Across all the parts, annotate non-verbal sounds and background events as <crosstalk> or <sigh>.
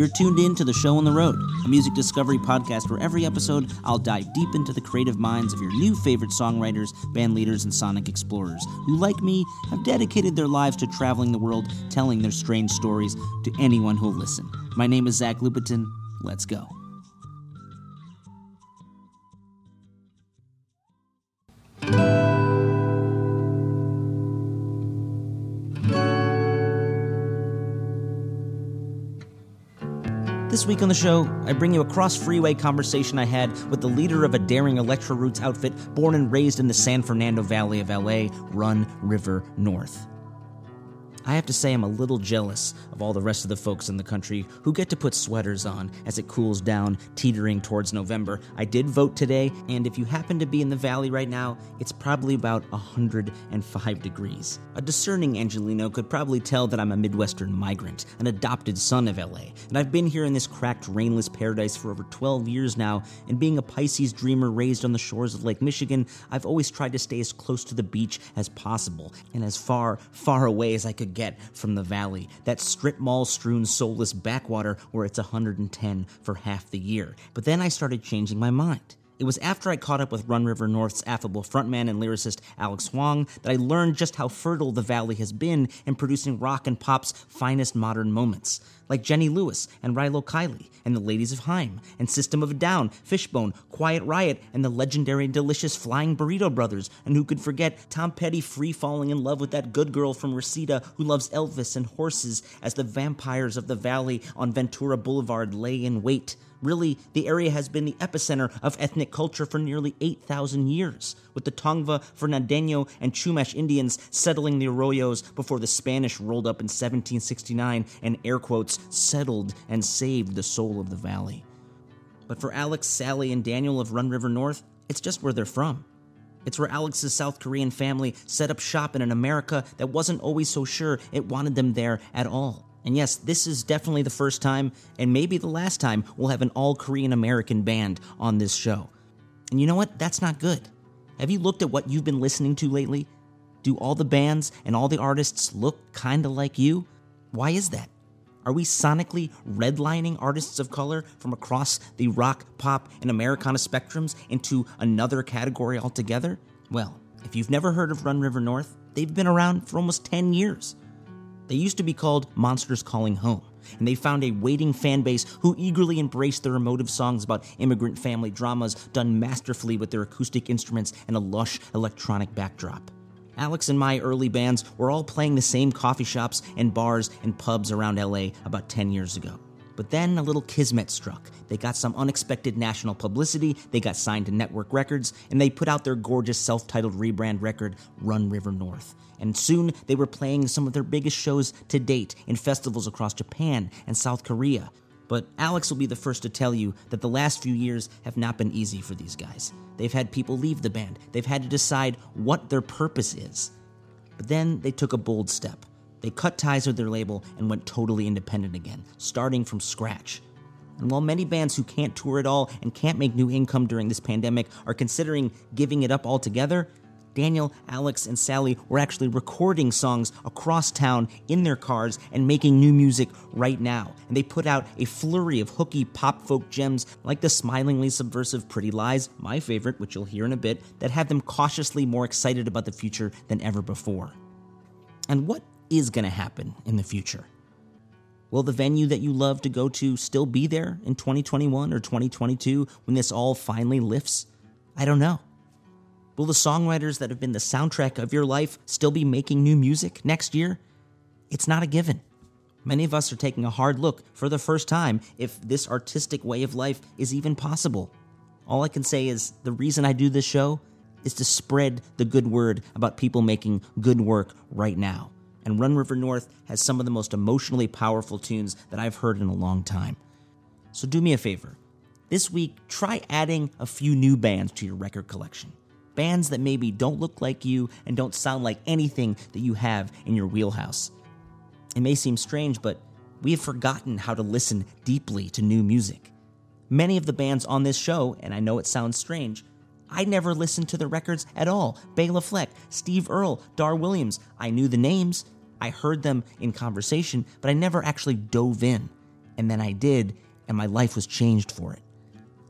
You're tuned in to The Show on the Road, a music discovery podcast where every episode I'll dive deep into the creative minds of your new favorite songwriters, band leaders, and sonic explorers who, like me, have dedicated their lives to traveling the world telling their strange stories to anyone who'll listen. My name is Zach Lupetin. Let's go. This week on the show, I bring you a cross freeway conversation I had with the leader of a daring electro roots outfit born and raised in the San Fernando Valley of LA, Run River North. I have to say, I'm a little jealous of all the rest of the folks in the country who get to put sweaters on as it cools down, teetering towards November. I did vote today, and if you happen to be in the valley right now, it's probably about 105 degrees. A discerning Angelino could probably tell that I'm a Midwestern migrant, an adopted son of LA, and I've been here in this cracked, rainless paradise for over 12 years now, and being a Pisces dreamer raised on the shores of Lake Michigan, I've always tried to stay as close to the beach as possible, and as far, far away as I could get from the valley, that strip mall strewn soulless backwater where it's 110 for half the year. But then I started changing my mind. It was after I caught up with Run River North's affable frontman and lyricist Alex Hwang that I learned just how fertile the valley has been in producing rock and pop's finest modern moments, like Jenny Lewis and Rilo Kiley and the Ladies of Haim and System of a Down, Fishbone, Quiet Riot, and the legendary delicious Flying Burrito Brothers. And who could forget Tom Petty free falling in love with that good girl from Reseda who loves Elvis and horses as the vampires of the valley on Ventura Boulevard lay in wait. Really, the area has been the epicenter of ethnic culture for nearly 8,000 years, with the Tongva, Fernandino, and Chumash Indians settling the arroyos before the Spanish rolled up in 1769 and, air quotes, settled and saved the soul of the valley. But for Alex, Sally, and Daniel of Run River North, it's just where they're from. It's where Alex's South Korean family set up shop in an America that wasn't always so sure it wanted them there at all. And yes, this is definitely the first time, and maybe the last time, we'll have an all Korean American band on this show. And you know what? That's not good. Have you looked at what you've been listening to lately? Do all the bands and all the artists look kind of like you? Why is that? Are we sonically redlining artists of color from across the rock, pop, and Americana spectrums into another category altogether? Well, if you've never heard of Run River North, they've been around for almost 10 years. They used to be called Monsters Calling Home, and they found a waiting fan base who eagerly embraced their emotive songs about immigrant family dramas done masterfully with their acoustic instruments and a lush electronic backdrop. Alex and my early bands were all playing the same coffee shops and bars and pubs around LA about 10 years ago. But then a little kismet struck. They got some unexpected national publicity, they got signed to Nettwerk Records, and they put out their gorgeous self titled rebrand record, Run River North and soon they were playing some of their biggest shows to date in festivals across Japan and South Korea. But Alex will be the first to tell you that the last few years have not been easy for these guys. They've had people leave the band, they've had to decide what their purpose is. But then they took a bold step. They cut ties with their label and went totally independent again, starting from scratch. And while many bands who can't tour at all and can't make new income during this pandemic are considering giving it up altogether, Daniel, Alex, and Sally were actually recording songs across town in their cars and making new music right now. And they put out a flurry of hooky pop folk gems like the smilingly subversive Pretty Lies, my favorite, which you'll hear in a bit, that have them cautiously more excited about the future than ever before. And what is going to happen in the future? Will the venue that you love to go to still be there in 2021 or 2022 when this all finally lifts? I don't know. Will the songwriters that have been the soundtrack of your life still be making new music next year? It's not a given. Many of us are taking a hard look for the first time if this artistic way of life is even possible. All I can say is the reason I do this show is to spread the good word about people making good work right now. And Run River North has some of the most emotionally powerful tunes that I've heard in a long time. So do me a favor. This week, try adding a few new bands to your record collection bands that maybe don't look like you and don't sound like anything that you have in your wheelhouse. It may seem strange, but we have forgotten how to listen deeply to new music. Many of the bands on this show, and I know it sounds strange, I never listened to the records at all. Bela Fleck, Steve Earle, Dar Williams. I knew the names, I heard them in conversation, but I never actually dove in. And then I did, and my life was changed for it.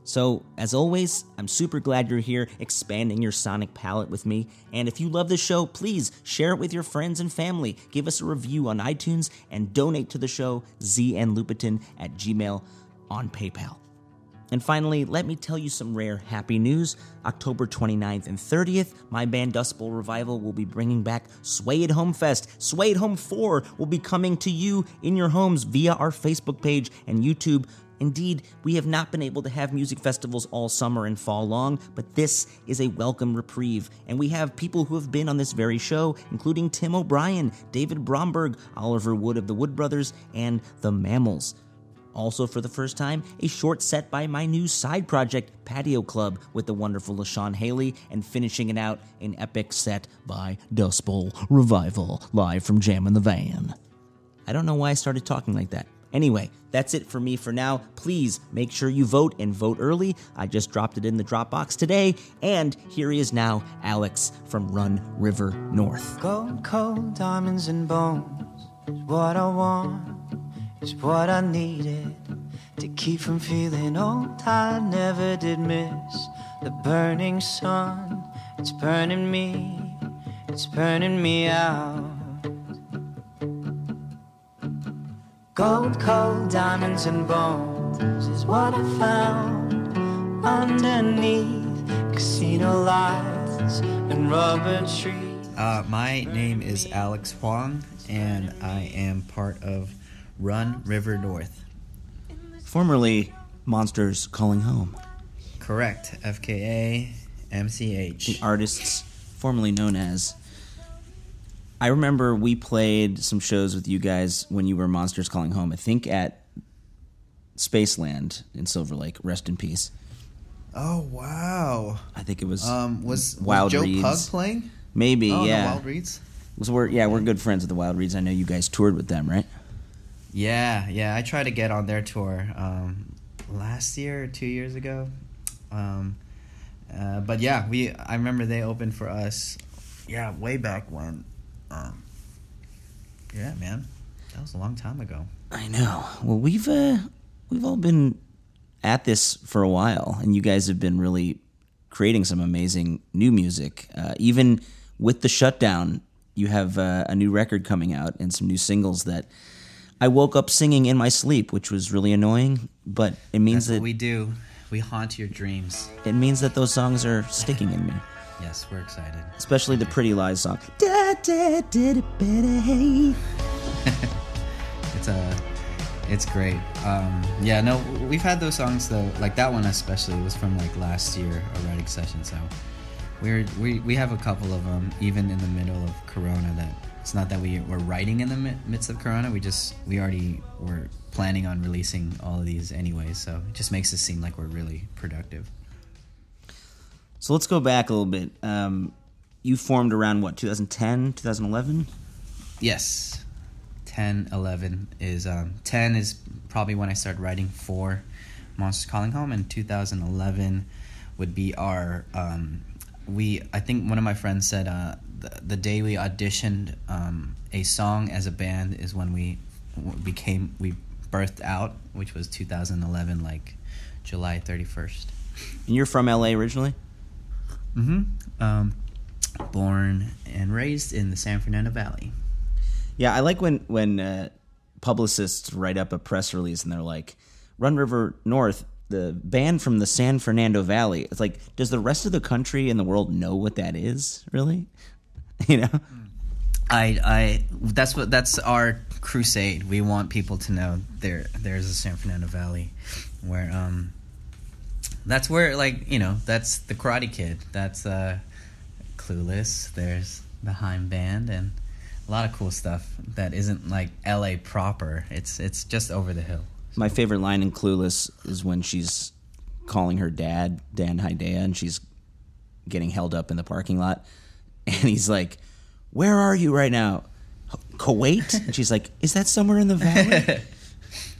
So, as always, I'm super glad you're here expanding your sonic palette with me. And if you love the show, please share it with your friends and family. Give us a review on iTunes and donate to the show, znlupitin at gmail on PayPal. And finally, let me tell you some rare happy news. October 29th and 30th, my band Dust Bowl Revival will be bringing back Sway at Home Fest. Sway at Home 4 will be coming to you in your homes via our Facebook page and YouTube. Indeed, we have not been able to have music festivals all summer and fall long, but this is a welcome reprieve. And we have people who have been on this very show, including Tim O'Brien, David Bromberg, Oliver Wood of the Wood Brothers, and the Mammals. Also, for the first time, a short set by my new side project, Patio Club, with the wonderful LaShawn Haley, and finishing it out, an epic set by Dust Bowl Revival, live from Jam in the Van. I don't know why I started talking like that. Anyway, that's it for me for now. Please make sure you vote and vote early. I just dropped it in the Dropbox today. And here he is now, Alex from Run River North. Gold, cold diamonds and bones what I want, is what I needed to keep from feeling old. I never did miss the burning sun. It's burning me, it's burning me out. Gold, cold diamonds and bones is what I found underneath casino lights and rubber trees. Uh, my name is Alex Hwang, and I am part of Run River North. Formerly Monsters Calling Home. Correct. FKA MCH. The artists formerly known as. I remember we played some shows with you guys when you were Monsters Calling Home. I think at Spaceland in Silver Lake. Rest in peace. Oh wow! I think it was Um, was, Wild was Joe Reeds. Pug playing? maybe Oh, yeah. the Wild Reeds. So we're yeah we're good friends with the Wild Reeds. I know you guys toured with them, right? Yeah, yeah. I tried to get on their tour um, last year two years ago, um, uh, but yeah, we. I remember they opened for us. Yeah, way back when. Um, yeah, man, that was a long time ago. I know. Well, we've uh, we've all been at this for a while, and you guys have been really creating some amazing new music. Uh, even with the shutdown, you have uh, a new record coming out and some new singles that I woke up singing in my sleep, which was really annoying. But it means That's that we do. We haunt your dreams. it means that those songs are sticking in me. Yes, we're excited. Especially the Pretty Lies song. Da, da, da, da, ba, da, hey. <laughs> It's a, it's great. Um, yeah, no, we've had those songs though. Like that one especially was from like last year, a writing session. So we're we we have a couple of them, even in the middle of Corona. That it's not that we were writing in the midst of Corona. We just we already were planning on releasing all of these anyway. So it just makes it seem like we're really productive. So let's go back a little bit. Um, you formed around what 2010, 2011? Yes. 10, 11 is um, 10 is probably when I started writing for Monsters Calling Home, and 2011 would be our. Um, we I think one of my friends said uh, the, the day we auditioned um, a song as a band is when we became we birthed out, which was 2011, like July 31st. And you're from LA originally? Mm-hmm. Um, born and raised in the San Fernando Valley. Yeah, I like when when uh, publicists write up a press release and they're like, "Run River North, the band from the San Fernando Valley." It's like, does the rest of the country and the world know what that is? Really? <laughs> You know? I, I, that's what that's our crusade. We want people to know there, there's a San Fernando Valley, where, um, that's where like you know that's the Karate Kid. That's uh, Clueless. There's the Haim Band and a lot of cool stuff that isn't like L.A. proper. It's it's just over the hill. My favorite line in Clueless is when she's calling her dad Dan Hidea and she's getting held up in the parking lot, and he's like, "Where are you right now?" Kuwait, and she's like, "Is that somewhere in the valley?" <laughs>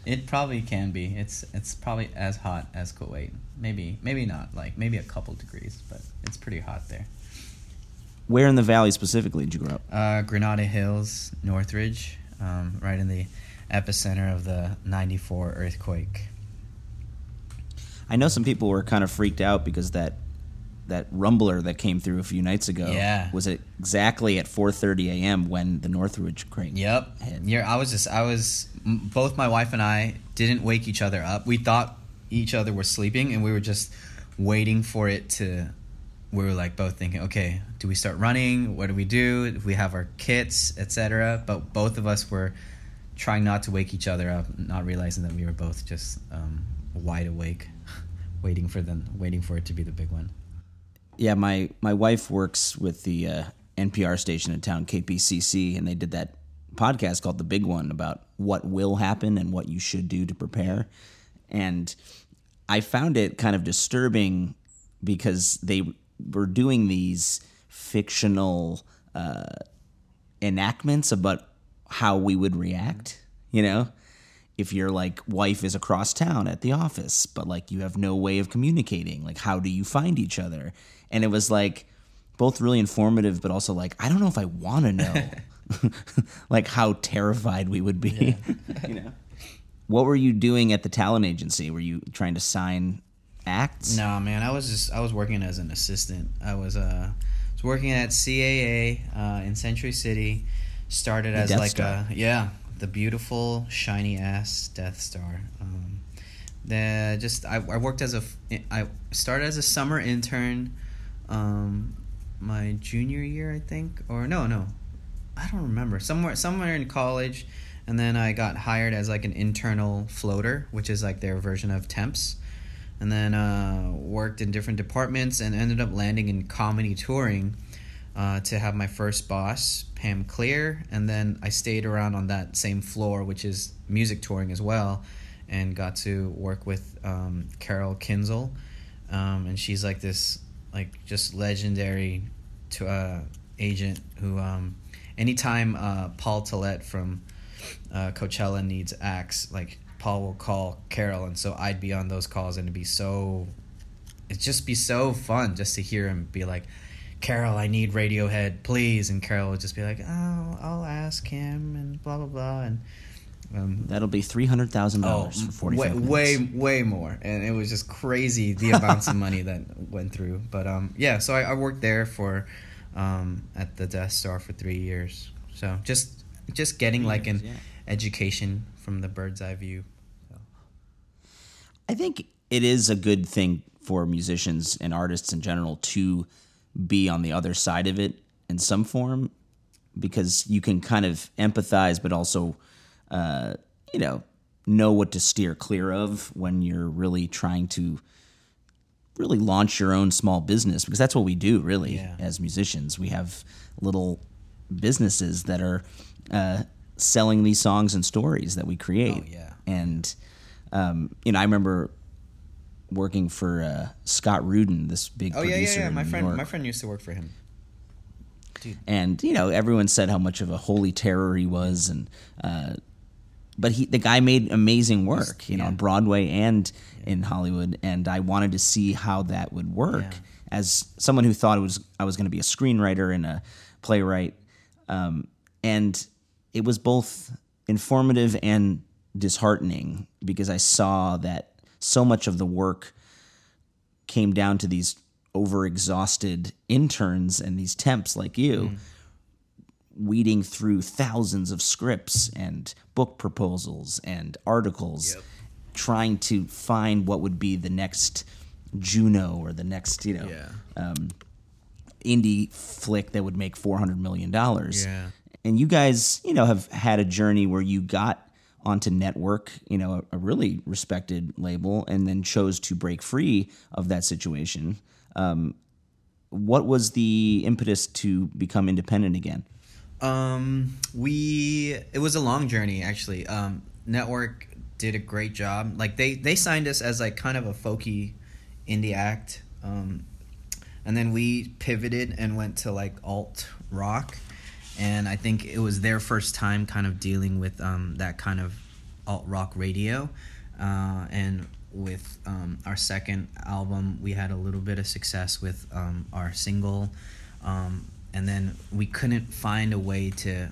It probably can be. It's it's probably as hot as Kuwait. Maybe maybe not. Like maybe a couple degrees, but it's pretty hot there. Where in the valley specifically did you grow up? Uh, Granada Hills, Northridge, um, right in the epicenter of the 94 earthquake. I know some people were kind of freaked out because that that rumbler that came through a few nights ago Yeah. was exactly at 4:30 a.m. when the Northridge quake. Yep. hit. You're, I was just, I was, both my wife and I didn't wake each other up. We thought each other were sleeping and we were just waiting for it to, we were like both thinking, okay, do we start running? What do we do? If we have our kits, etc. But both of us were trying not to wake each other up, not realizing that we were both just um, wide awake, <laughs> waiting for them, waiting for it to be the big one. Yeah, my my wife works with the uh, NPR station in town, KPCC, and they did that podcast called The Big One about what will happen and what you should do to prepare. And I found it kind of disturbing because they were doing these fictional uh, enactments about how we would react. You know, if your like wife is across town at the office, but like you have no way of communicating, like how do you find each other? And it was like both really informative, but also like I don't know if I want to know, <laughs> like how terrified we would be. <laughs> you know, what were you doing at the talent agency? Were you trying to sign acts? No, man, I was just I was working as an assistant. I was uh was working at CAA uh, in Century City. Started as Death like Star. a yeah, the beautiful shiny ass Death Star. Um, the just I, I worked as a I started as a summer intern, um, my junior year I think or no no, I don't remember. Somewhere somewhere in college, and then I got hired as like an internal floater, which is like their version of temps and then uh, worked in different departments and ended up landing in comedy touring uh, to have my first boss pam clear and then i stayed around on that same floor which is music touring as well and got to work with um, carol kinzel um, and she's like this like just legendary to, uh, agent who um, anytime uh, paul Tollett from uh, Coachella needs acts, like Paul will call Carol, and so I'd be on those calls, and it'd be so, it'd just be so fun just to hear him be like, Carol, I need Radiohead, please, and Carol would just be like, oh, I'll ask him, and blah blah blah, and um, That'll be three hundred thousand oh, dollars for forty way, minutes. way way more, and it was just crazy the <laughs> amounts of money that went through. But um, yeah, so I, I worked there for, um, at the Death Star for three years. So just just getting like an yeah. education from the bird's eye view. I think it is a good thing for musicians and artists in general to be on the other side of it in some form because you can kind of empathize but also uh, you know know what to steer clear of when you're really trying to really launch your own small business because that's what we do really Yeah. as musicians we have little businesses that are uh, selling these songs and stories that we create Oh, yeah. and um, you know i remember working for uh, scott rudin this big Oh yeah, producer yeah, yeah. in My friend, York. my friend used to work for him. Dude. and you know everyone said how much of a holy terror he was and uh, but he the guy made amazing work you know on broadway and in hollywood and i wanted to see how that would work Yeah. as someone who thought it was i was going to be a screenwriter and a playwright um, and it was both informative and disheartening because i saw that so much of the work came down to these overexhausted interns and these temps like you weeding through thousands of scripts and book proposals and articles trying to find what would be the next Juno or the next you know um, indie flick that would make 400 million dollars. Yeah. and you guys you know have had a journey where you got onto Nettwerk you know a, a really respected label and then chose to break free of that situation. Um, what was the impetus to become independent again Um, we it was a long journey actually. Um, Nettwerk did a great job. Like they they signed us as like kind of a folky indie act. Um, and then we pivoted and went to like alt rock, and I think it was their first time kind of dealing with um, that kind of alt rock radio, uh, and with um, our second album, we had a little bit of success with um, our single, um, and then we couldn't find a way to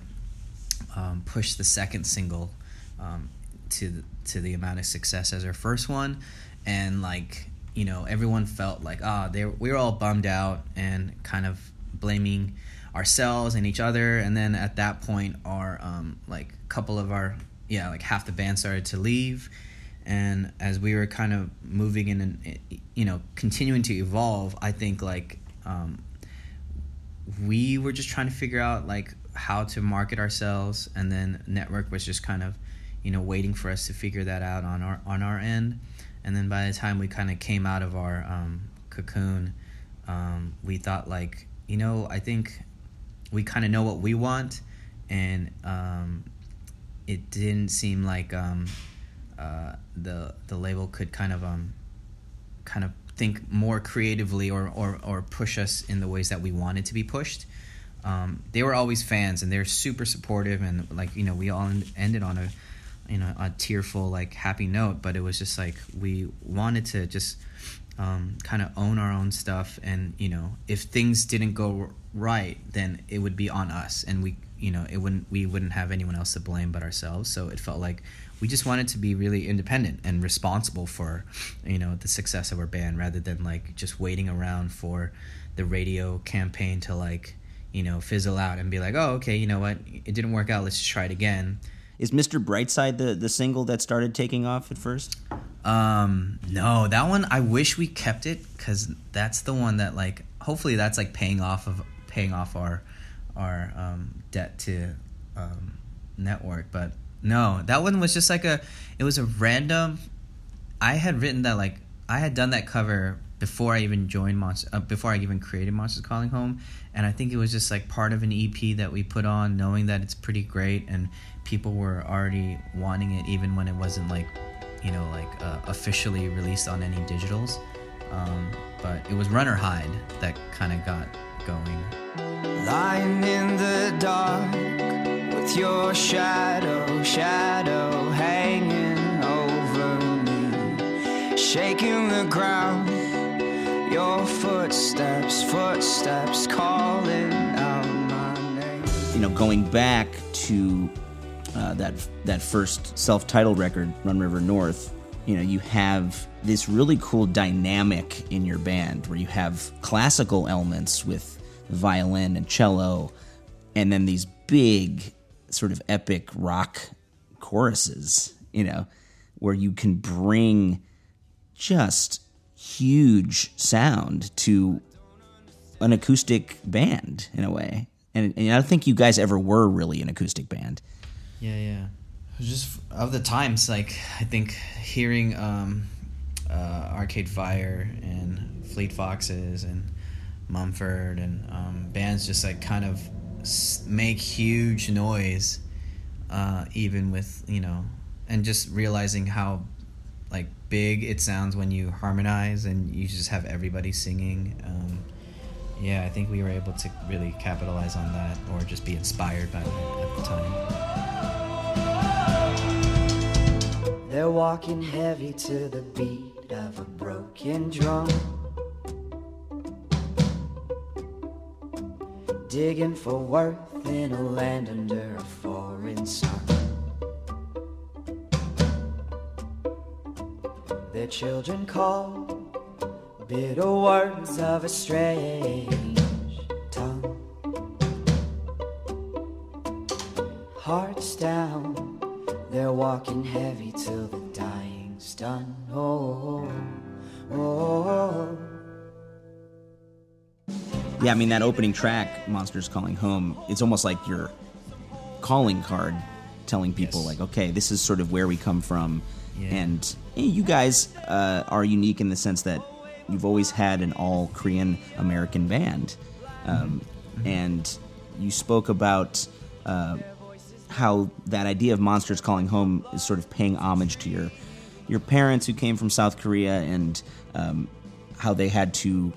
um, push the second single um, to to the amount of success as our first one, and like you know everyone felt like ah they we were all bummed out and kind of blaming ourselves and each other. And then at that point our um, like couple of our yeah like half the band started to leave. And as we were kind of moving in and you know continuing to evolve i think like um, we were just trying to figure out like how to market ourselves and then Nettwerk was just kind of you know waiting for us to figure that out on our on our end. And then by the time we kind of came out of our um, cocoon um, we thought like you know i think we kind of know what we want and um, it didn't seem like um, uh, the the label could kind of um, kind of think more creatively or, or, or push us in the ways that we wanted to be pushed. Um, they were always fans and they're super supportive and like you know we all ended on a you know a tearful like happy note but it was just like we wanted to just um, kind of own our own stuff and you know if things didn't go right then it would be on us and we you know it wouldn't we wouldn't have anyone else to blame but ourselves so it felt like we just wanted to be really independent and responsible for you know the success of our band rather than like just waiting around for the radio campaign to like you know fizzle out and be like oh okay you know what? It didn't work out. Let's just try it again. Is mr brightside the the single that started taking off at first? Um no that one i wish we kept it because that's the one that like hopefully that's like paying off of paying off our our um, debt to um, Nettwerk but no, that one was just like a. It was a random. I had written that like I had done that cover before I even joined Monster. Uh, before I even created Monsters Calling Home, and I think it was just like part of an EP that we put on, knowing that it's pretty great and people were already wanting it, even when it wasn't like, you know, like uh, officially released on any digitals. Um, but it was Run or Hide that kind of got going. Lying in the dark with your shadow, shadow hanging over me, shaking the ground. Your footsteps, footsteps calling out my name. You know, going back to uh, that that first self-titled record, Run River North, you know, you have this really cool dynamic in your band where you have classical elements with violin and cello, and then these big, sort of epic rock choruses, you know, where you can bring just huge sound to an acoustic band in a way. And, and I don't think you guys ever were really an acoustic band. Yeah, yeah. Just of the times, like I think hearing um, uh, Arcade Fire and Fleet Foxes and Mumford and um, bands just like kind of make huge noise, uh, even with you know, and just realizing how like big it sounds when you harmonize and you just have everybody singing. Um, yeah, I think we were able to really capitalize on that, or just be inspired by that at the time. They're walking heavy to the beat of a broken drum. Digging for worth in a land under a foreign sun. Their children call bitter words of a strange tongue. Hearts down, they're walking heavy till the dying's done. Oh, oh, oh. oh, oh. Yeah, I mean that opening track, "Monsters Calling Home," it's almost like your calling card, telling people yes. like, "Okay, this is sort of where we come from," yeah. and hey, you guys uh, are unique in the sense that you've always had an all Korean American band, um, mm-hmm. and you spoke about. Uh, how that idea of monsters calling home is sort of paying homage to your your parents who came from South Korea and um, how they had to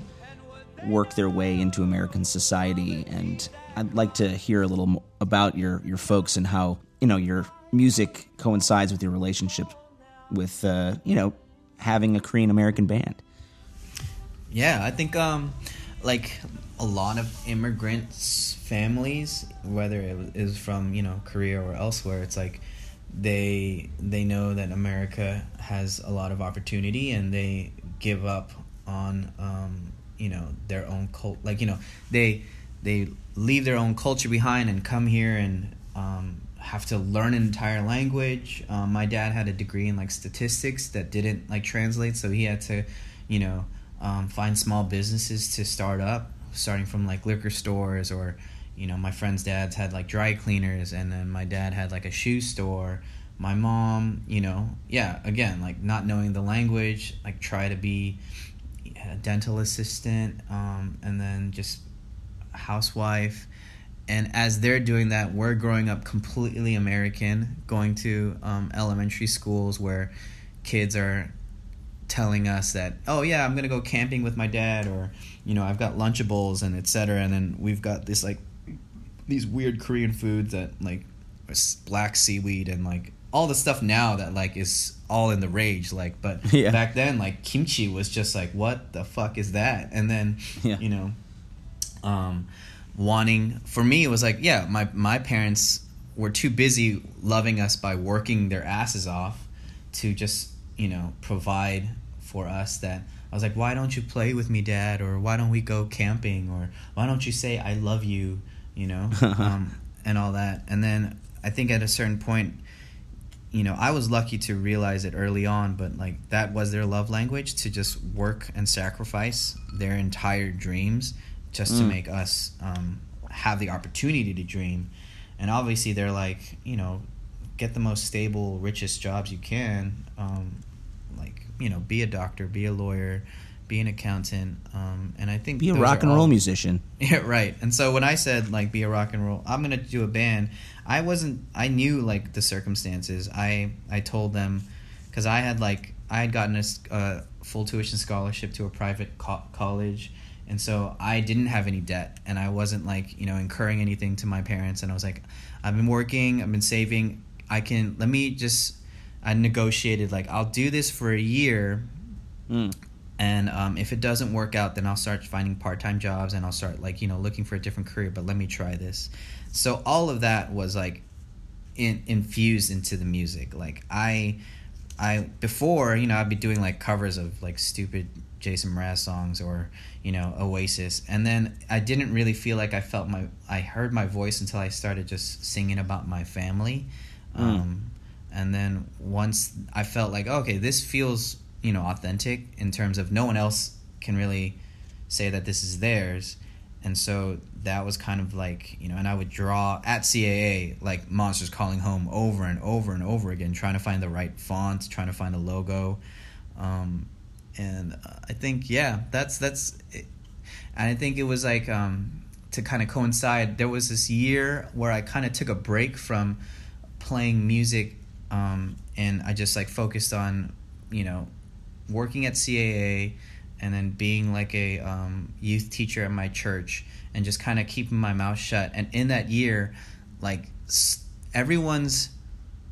work their way into American society. And I'd like to hear a little about your your folks and how you know your music coincides with your relationship with uh, you know having a Korean American band. Yeah, I think um, like a lot of immigrants families, whether it is from you know Korea or elsewhere, it's like they they know that America has a lot of opportunity and they give up on um, you know their own cult like you know they they leave their own culture behind and come here and um, have to learn an entire language. Um, my dad had a degree in like statistics that didn't like translate, so he had to, you know, um, find small businesses to start up, starting from like liquor stores or, you know, my friends' dads had like dry cleaners, and then my dad had like a shoe store. My mom, you know, yeah, again, like not knowing the language, like try to be a dental assistant, um, and then just housewife and as they're doing that, we're growing up completely American, going to um, elementary schools where kids are telling us that, oh yeah, I'm gonna go camping with my dad, or you know, I've got Lunchables and etc. And then we've got this like these weird Korean foods that like black seaweed and like all the stuff now that like is all in the rage like but <laughs> yeah. back then like kimchi was just like what the fuck is that? And then <laughs> yeah. you know um wanting for me it was like yeah my my parents were too busy loving us by working their asses off to just you know provide for us that I was like why don't you play with me dad? Or why don't we go camping? Or why don't you say I love you? You know? <laughs> Um, and all that. And then I think at a certain point you know I was lucky to realize it early on but like that was their love language to just work and sacrifice their entire dreams just mm. to make us um, have the opportunity to dream. And obviously, they're like, you know, get the most stable, richest jobs you can. Um, like, you know, be a doctor, be a lawyer, be an accountant. Um, and I think be a rock and roll musician. <laughs> Yeah, right. And so when I said like be a rock and roll, I'm gonna do a band. I wasn't. I knew like the circumstances. I I told them because I had like I had gotten a, full tuition scholarship to a private co- college and so I didn't have any debt and I wasn't like you know incurring anything to my parents and I was like I've been working I've been saving I can let me just I negotiated like I'll do this for a year mm. and um, if it doesn't work out then I'll start finding part-time jobs and I'll start like you know looking for a different career but let me try this so all of that was like in, infused into the music. Like I I before you know I'd be doing like covers of like stupid Jason Mraz songs or you know Oasis, and then I didn't really feel like I felt my I heard my voice until I started just singing about my family, mm. um, and then once I felt like okay, this feels you know authentic in terms of no one else can really say that this is theirs, and so that was kind of like you know, and I would draw at CAA like monsters calling home over and over and over again, trying to find the right font, trying to find a logo. Um, and uh, I think yeah, that's that's, it. and I think it was like um, to kind of coincide. There was this year where I kind of took a break from playing music, um, and I just like focused on you know working at CAA and then being like a um, youth teacher at my church and just kind of keeping my mouth shut. And in that year, like everyone's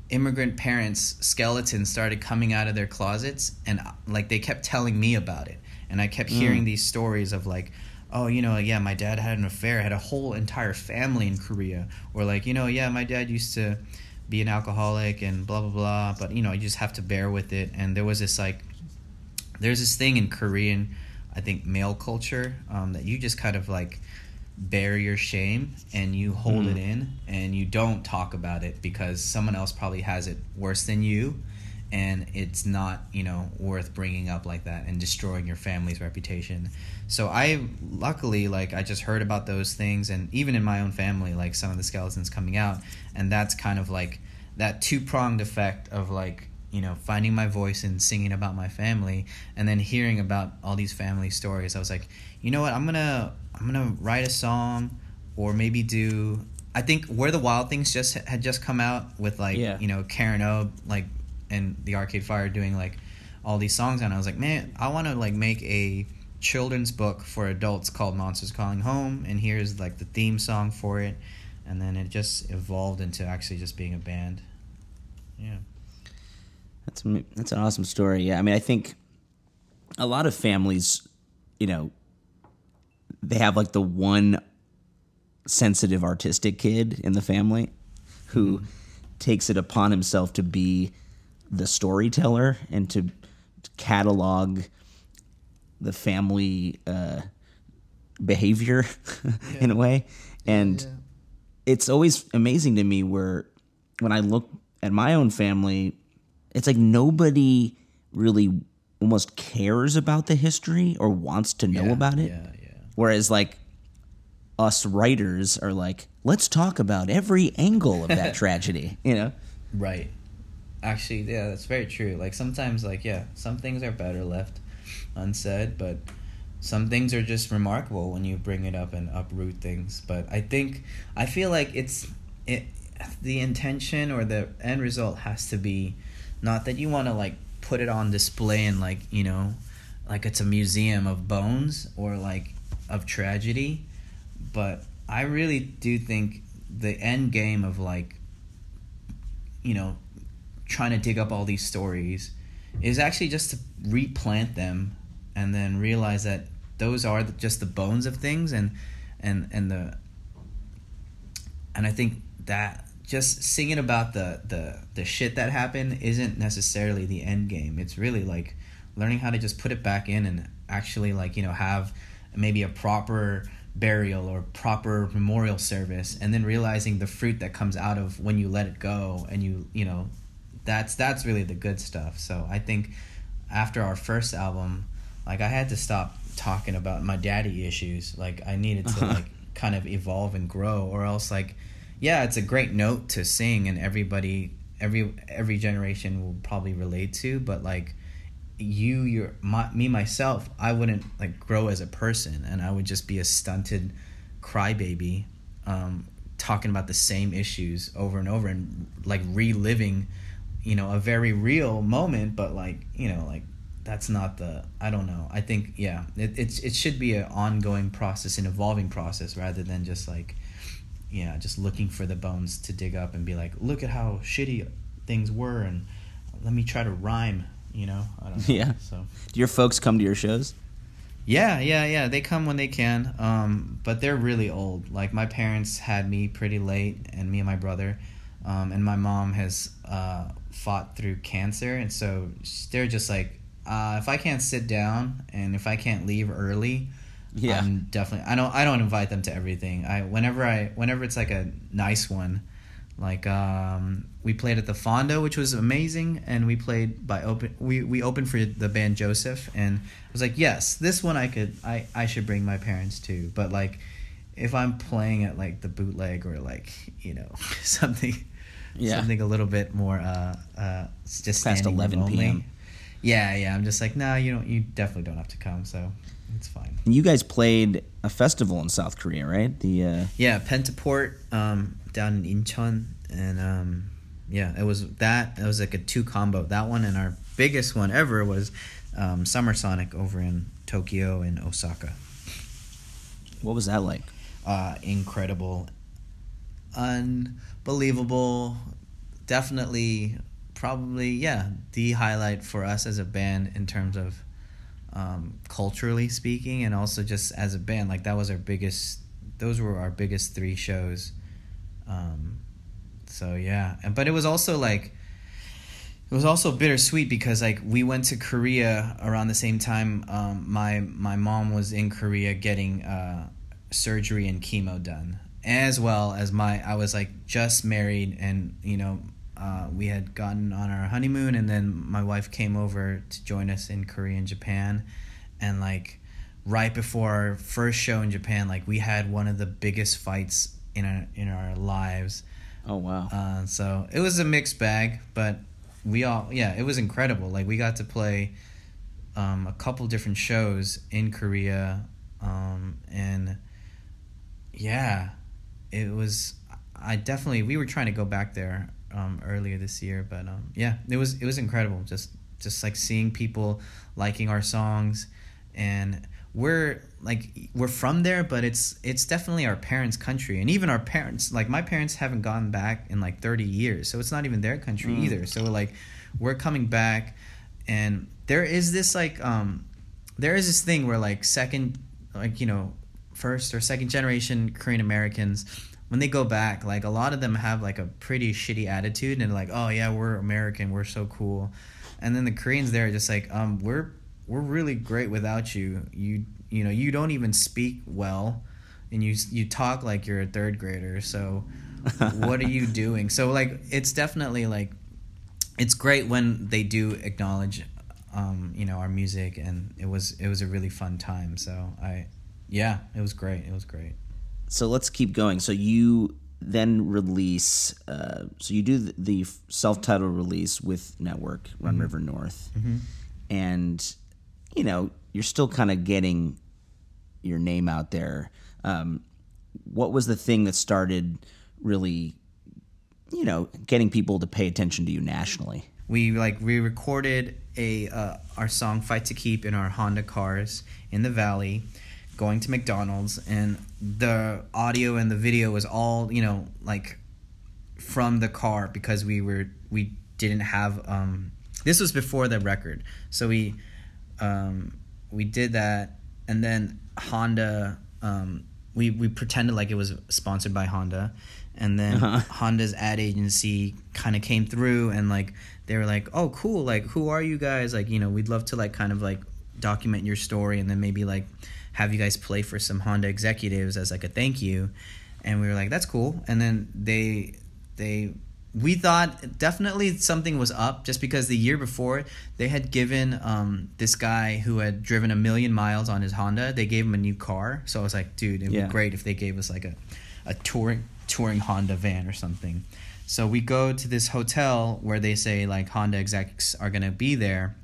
immigrant parents' skeletons started coming out of their closets, and like they kept telling me about it, and I kept hearing mm. these stories of like, oh, you know, yeah, my dad had an affair, had a whole entire family in Korea, or like, you know, yeah, my dad used to be an alcoholic and blah blah blah, but you know, you just have to bear with it. And there was this like, there's this thing in Korean, I think male culture um, that you just kind of like bear your shame and you hold mm. it in and you don't talk about it because someone else probably has it worse than you and it's not you know worth bringing up like that and destroying your family's reputation. So i luckily like i just heard about those things and even in my own family like some of the skeletons coming out and that's kind of like that two-pronged effect of like you know finding my voice and singing about my family and then hearing about all these family stories. I was like you know what? I'm gonna I'm gonna write a song, or maybe do. I think where the wild things just had just come out with like yeah. you know Karen O like and the Arcade Fire doing like all these songs, and I was like, man, I want to like make a children's book for adults called Monsters Calling Home, and here's like the theme song for it, and then it just evolved into actually just being a band. Yeah, that's that's an awesome story. Yeah, I mean, I think a lot of families, you know, they have like the one sensitive artistic kid in the family who mm-hmm. takes it upon himself to be the storyteller and to catalog the family uh, behavior <laughs> in a way. And it's always amazing to me where when I look at my own family, it's like nobody really almost cares about the history or wants to know Yeah, about it. Yeah, yeah. Whereas like us writers are like, let's talk about every angle of that <laughs> tragedy, you know? Right. Actually, yeah, that's very true. Like sometimes, like yeah, some things are better left unsaid, but some things are just remarkable when you bring it up and uproot things. But I think I feel like it's it the intention or the end result has to be not that you want to like put it on display and like you know like it's a museum of bones or like of tragedy but i really do think the end game of like you know trying to dig up all these stories is actually just to replant them and then realize that those are just the bones of things and and and the and I think that just singing about the the the shit that happened isn't necessarily the end game. It's really like learning how to just put it back in and actually like you know have maybe a proper burial or proper memorial service and then realizing the fruit that comes out of when you let it go and you you know that's that's really the good stuff. So i think after our first album like i had to stop talking about my daddy issues. Like i needed to <laughs> like kind of evolve and grow or else like yeah it's a great note to sing and everybody every every generation will probably relate to but like you your my, me myself i wouldn't like grow as a person and i would just be a stunted crybaby um, talking about the same issues over and over and like reliving you know a very real moment but like you know like that's not the i don't know. I think yeah it, it's it should be an ongoing process an evolving process rather than just like yeah just looking for the bones to dig up and be like look at how shitty things were and let me try to rhyme you know i don't <laughs> know Yeah. so Do your folks come to your shows? yeah, yeah, yeah. They come when they can. Um, but they're really old. Like my parents had me pretty late, and me and my brother, um, and my mom has uh, fought through cancer, and so they're just like, uh, if I can't sit down and if I can't leave early, Yeah. I'm definitely. I don't. I don't invite them to everything. I whenever I whenever it's like a nice one, like um, we played at the Fonda, which was amazing, and we played by open. We we opened for the band Joseph, and I was like, yes, this one I could. I I should bring my parents to, but like. If I'm playing at like the bootleg or like you know <laughs> something, Yeah. something a little bit more uh uh just Past 11 room only. PM. Yeah, yeah. I'm just like, no, you don't. You definitely don't have to come. So it's fine. You guys played a festival in South Korea, right? The uh, Yeah, Pentaport um, down in Incheon, and um, yeah, it was that. It was like a two combo. That one and our biggest one ever was um, Summer Sonic over in Tokyo and Osaka. what was that like? Uh, incredible, unbelievable. Definitely, probably, yeah, the highlight for us as a band in terms of um, culturally speaking, and also just as a band. Like that was our biggest. Those were our biggest three shows. Um, so yeah, and but it was also like it was also bittersweet because like we went to Korea around the same time. Um, my my mom was in Korea getting uh, surgery and chemo done, as well as my I was like just married and you know uh, we had gotten on our honeymoon and then my wife came over to join us in Korea and Japan, and like right before our first show in Japan, like we had one of the biggest fights in our in our lives. Oh wow. Uh, so it was a mixed bag, but we all yeah, it was incredible. Like we got to play um, a couple different shows in Korea, um, and yeah, it was. I definitely we were trying to go back there um, earlier this year, but um, yeah, it was it was incredible. Just just like seeing people liking our songs, and we're like we're from there, but it's it's definitely our parents' country, and even our parents like my parents haven't gone back in like thirty years, so it's not even their country either. So like we're coming back, and there is this like um there is this thing where like second like you know first or second generation Korean Americans when they go back, like a lot of them have like a pretty shitty attitude and like, oh yeah, we're American, we're so cool, and then the Koreans there are just like, um, we're we're really great without you. You you know you don't even speak well, and you you talk like you're a third grader. So <laughs> what are you doing? So like it's definitely like it's great when they do acknowledge um, you know our music and it was it was a really fun time so i yeah it was great it was great so let's keep going. So you then release. Uh, so you do the, the self-titled release with Nettwerk Run Mm-hmm. River North, and you know you're still kind of getting your name out there. Um, what was the thing that started really, you know, getting people to pay attention to you nationally? we like we recorded a uh, our song "Fight to Keep" in our Honda cars in the valley, going to McDonald's, and the audio and the video was all you know like from the car because we were we didn't have um this was before the record so we um we did that and then honda um we we pretended like it was sponsored by honda and then <laughs> honda's ad agency kind of came through and like they were like oh cool like who are you guys? Like you know we'd love to like kind of like document your story and then maybe like have you guys play for some honda executives as like a thank you. And we were like that's cool. And then they they we thought definitely something was up just because the year before they had given um, this guy who had driven a million miles on his Honda they gave him a new car. So I was like dude it'd Yeah. be great if they gave us like a, a touring touring Honda van or something. So we go to this hotel where they say like Honda execs are gonna be there.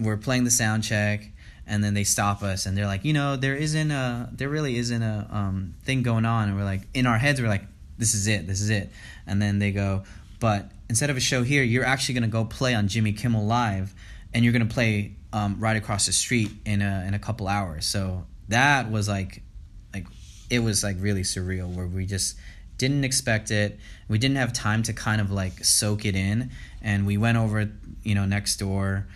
We're playing the sound check and then they stop us and they're like you know there isn't a there really isn't a um, thing going on. And we're like in our heads we're like this is it this is it. And then they go but instead of a show here you're actually going to go play on jimmy kimmel live and you're going to play um, right across the street in a, in a couple hours. So that was like like it was like really surreal where we just didn't expect it. We didn't have time to kind of like soak it in and we went over you know next door.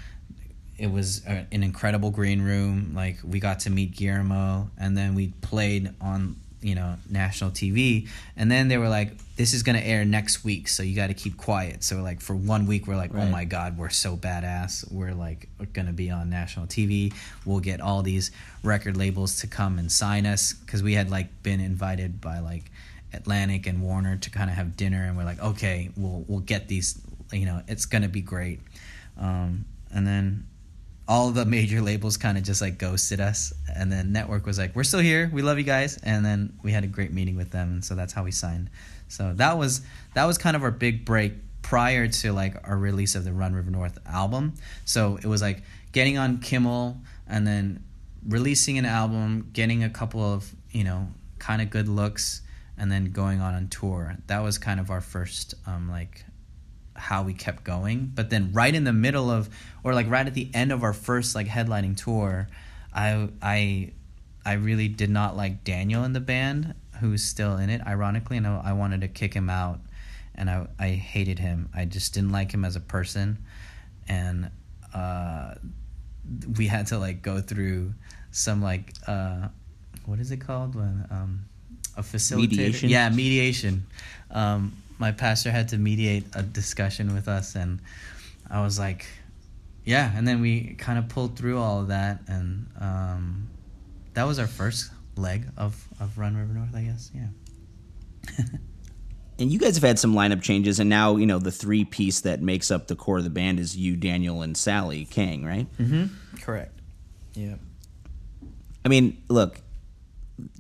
It was a, an incredible green room. Like we got to meet guillermo and then we played on you know national tv and then they were like this is going to air next week so you got to keep quiet. So like for one week we're like oh my god we're so badass. We're like going to be on national tv we'll get all these record labels to come and sign us. Because we had like been invited by like atlantic and warner to kind of have dinner and we're like okay we'll we'll get these you know it's to be great. Um, and then all the major labels kind of just like ghosted us. And then Nettwerk was like we're still here. We love you guys. And then we had a great meeting with them. And so that's how we signed. So that was that was kind of our big break prior to like our release of the run river north album. So it was like getting on kimmel and then releasing an album getting a couple of you know kind of good looks and then going on on tour. That was kind of our first um like how we kept going. But then right in the middle of or like right at the end of our first like headlining tour i i i really did not like daniel in the band who's still in it ironically and i, I wanted to kick him out and i i hated him. I just didn't like him as a person. And uh we had to like go through some like uh what is it called when um a facilitator? Mediation? yeah mediation. Um my pastor had to mediate a discussion with us and i was like yeah. And then we kind of pulled through all of that and um that was our first leg of of run river north i guess yeah. <laughs> And you guys have had some lineup changes, and now you know the three piece that makes up the core of the band is you, Daniel, and Sally Kang, right? mm-hmm. Correct. Yeah. I mean, look,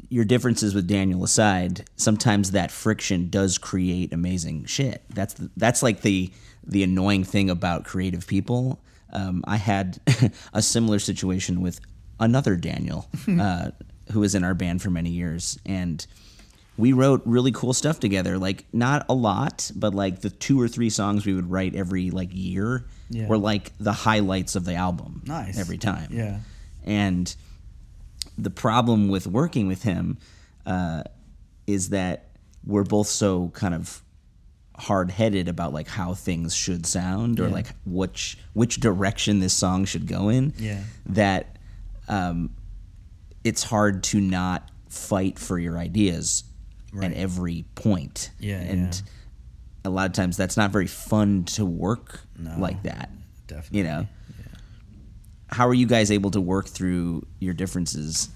your differences with Daniel aside, sometimes that friction does create amazing shit. That's the, that's like the the annoying thing about creative people. Um, I had <laughs> a similar situation with another Daniel, <laughs> uh, who was in our band for many years, and we wrote really cool stuff together. Like not a lot, but like the two or three songs we would write every like year Yeah. were like the highlights of the album. Nice. every time. yeah And the problem with working with him uh, is that we're both so kind of hard headed about like how things should sound or Yeah. like which which direction this song should go in. Yeah. That um, it's hard to not fight for your ideas at every point. Yeah, and yeah. a lot of times that's not very fun to work No, like that. Definitely. You know, how are you guys able to work through your differences?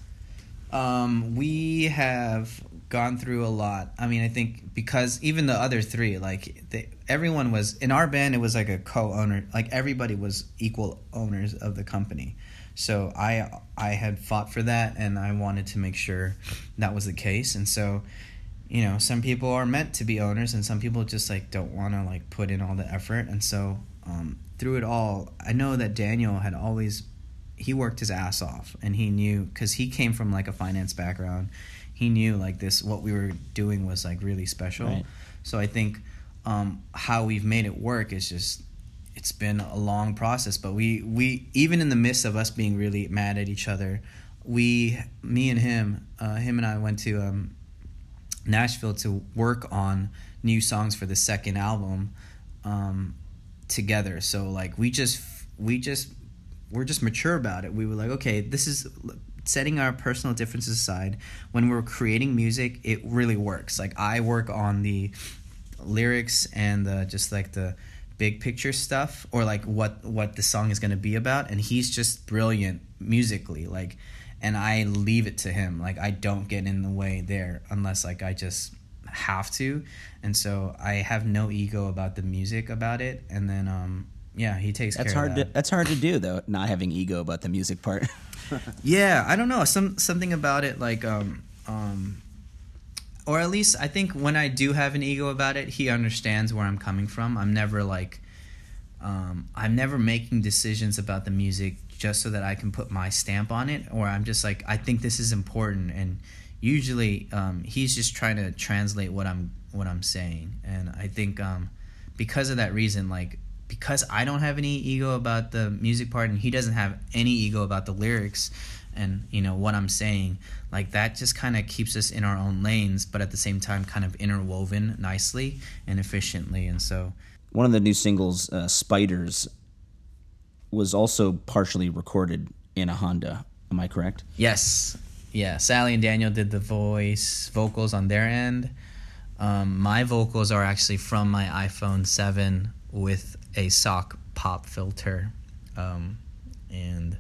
Um, we have gone through a lot. I mean, I think because even the other three, like they, everyone was in our band, it was like a co-owner. Like everybody was equal owners of the company. So I I had fought for that, and I wanted to make sure that was the case. And so, you know, some people are meant to be owners, and some people just like don't want to like put in all the effort. And so, um, through it all, I know that Daniel had always he worked his ass off and he knew because he came from like a finance background he knew like this what we were doing was like really special Right. so i think um, how we've made it work is just it's been a long process but we we even in the midst of us being really mad at each other we me and him uh, him and i went to um, nashville to work on new songs for the second album um, together so like we just we just we're just mature about it. We were like, okay, this is setting our personal differences aside. When we're creating music, it really works. Like I work on the lyrics and the just like the big picture stuff or like what what the song is going to be about and he's just brilliant musically like and I leave it to him like I don't get in the way there unless like I just have to and so I have no ego about the music about it and then um yeah he takes That's care hard. of To, that. that's hard That's hard to do though. Not having ego about the music part. <laughs> Yeah, I don't know. Some something about it like um um or at least I think when I do have an ego about it, he understands where I'm coming from. I'm never like um I'm never making decisions about the music just so that I can put my stamp on it or I'm just like I think this is important and usually um he's just trying to translate what I'm what I'm saying. And I think um because of that reason like because I don't have any ego about the music part and he doesn't have any ego about the lyrics and you know what I'm saying like that just kind of keeps us in our own lanes but at the same time kind of interwoven nicely and efficiently and so One of the new singles, uh, "Spiders," was also partially recorded in a Honda. Am I correct? yes yeah Sally and Daniel did the voice vocals on their end um, my vocals are actually from my iPhone 7 with a sock pop filter um, and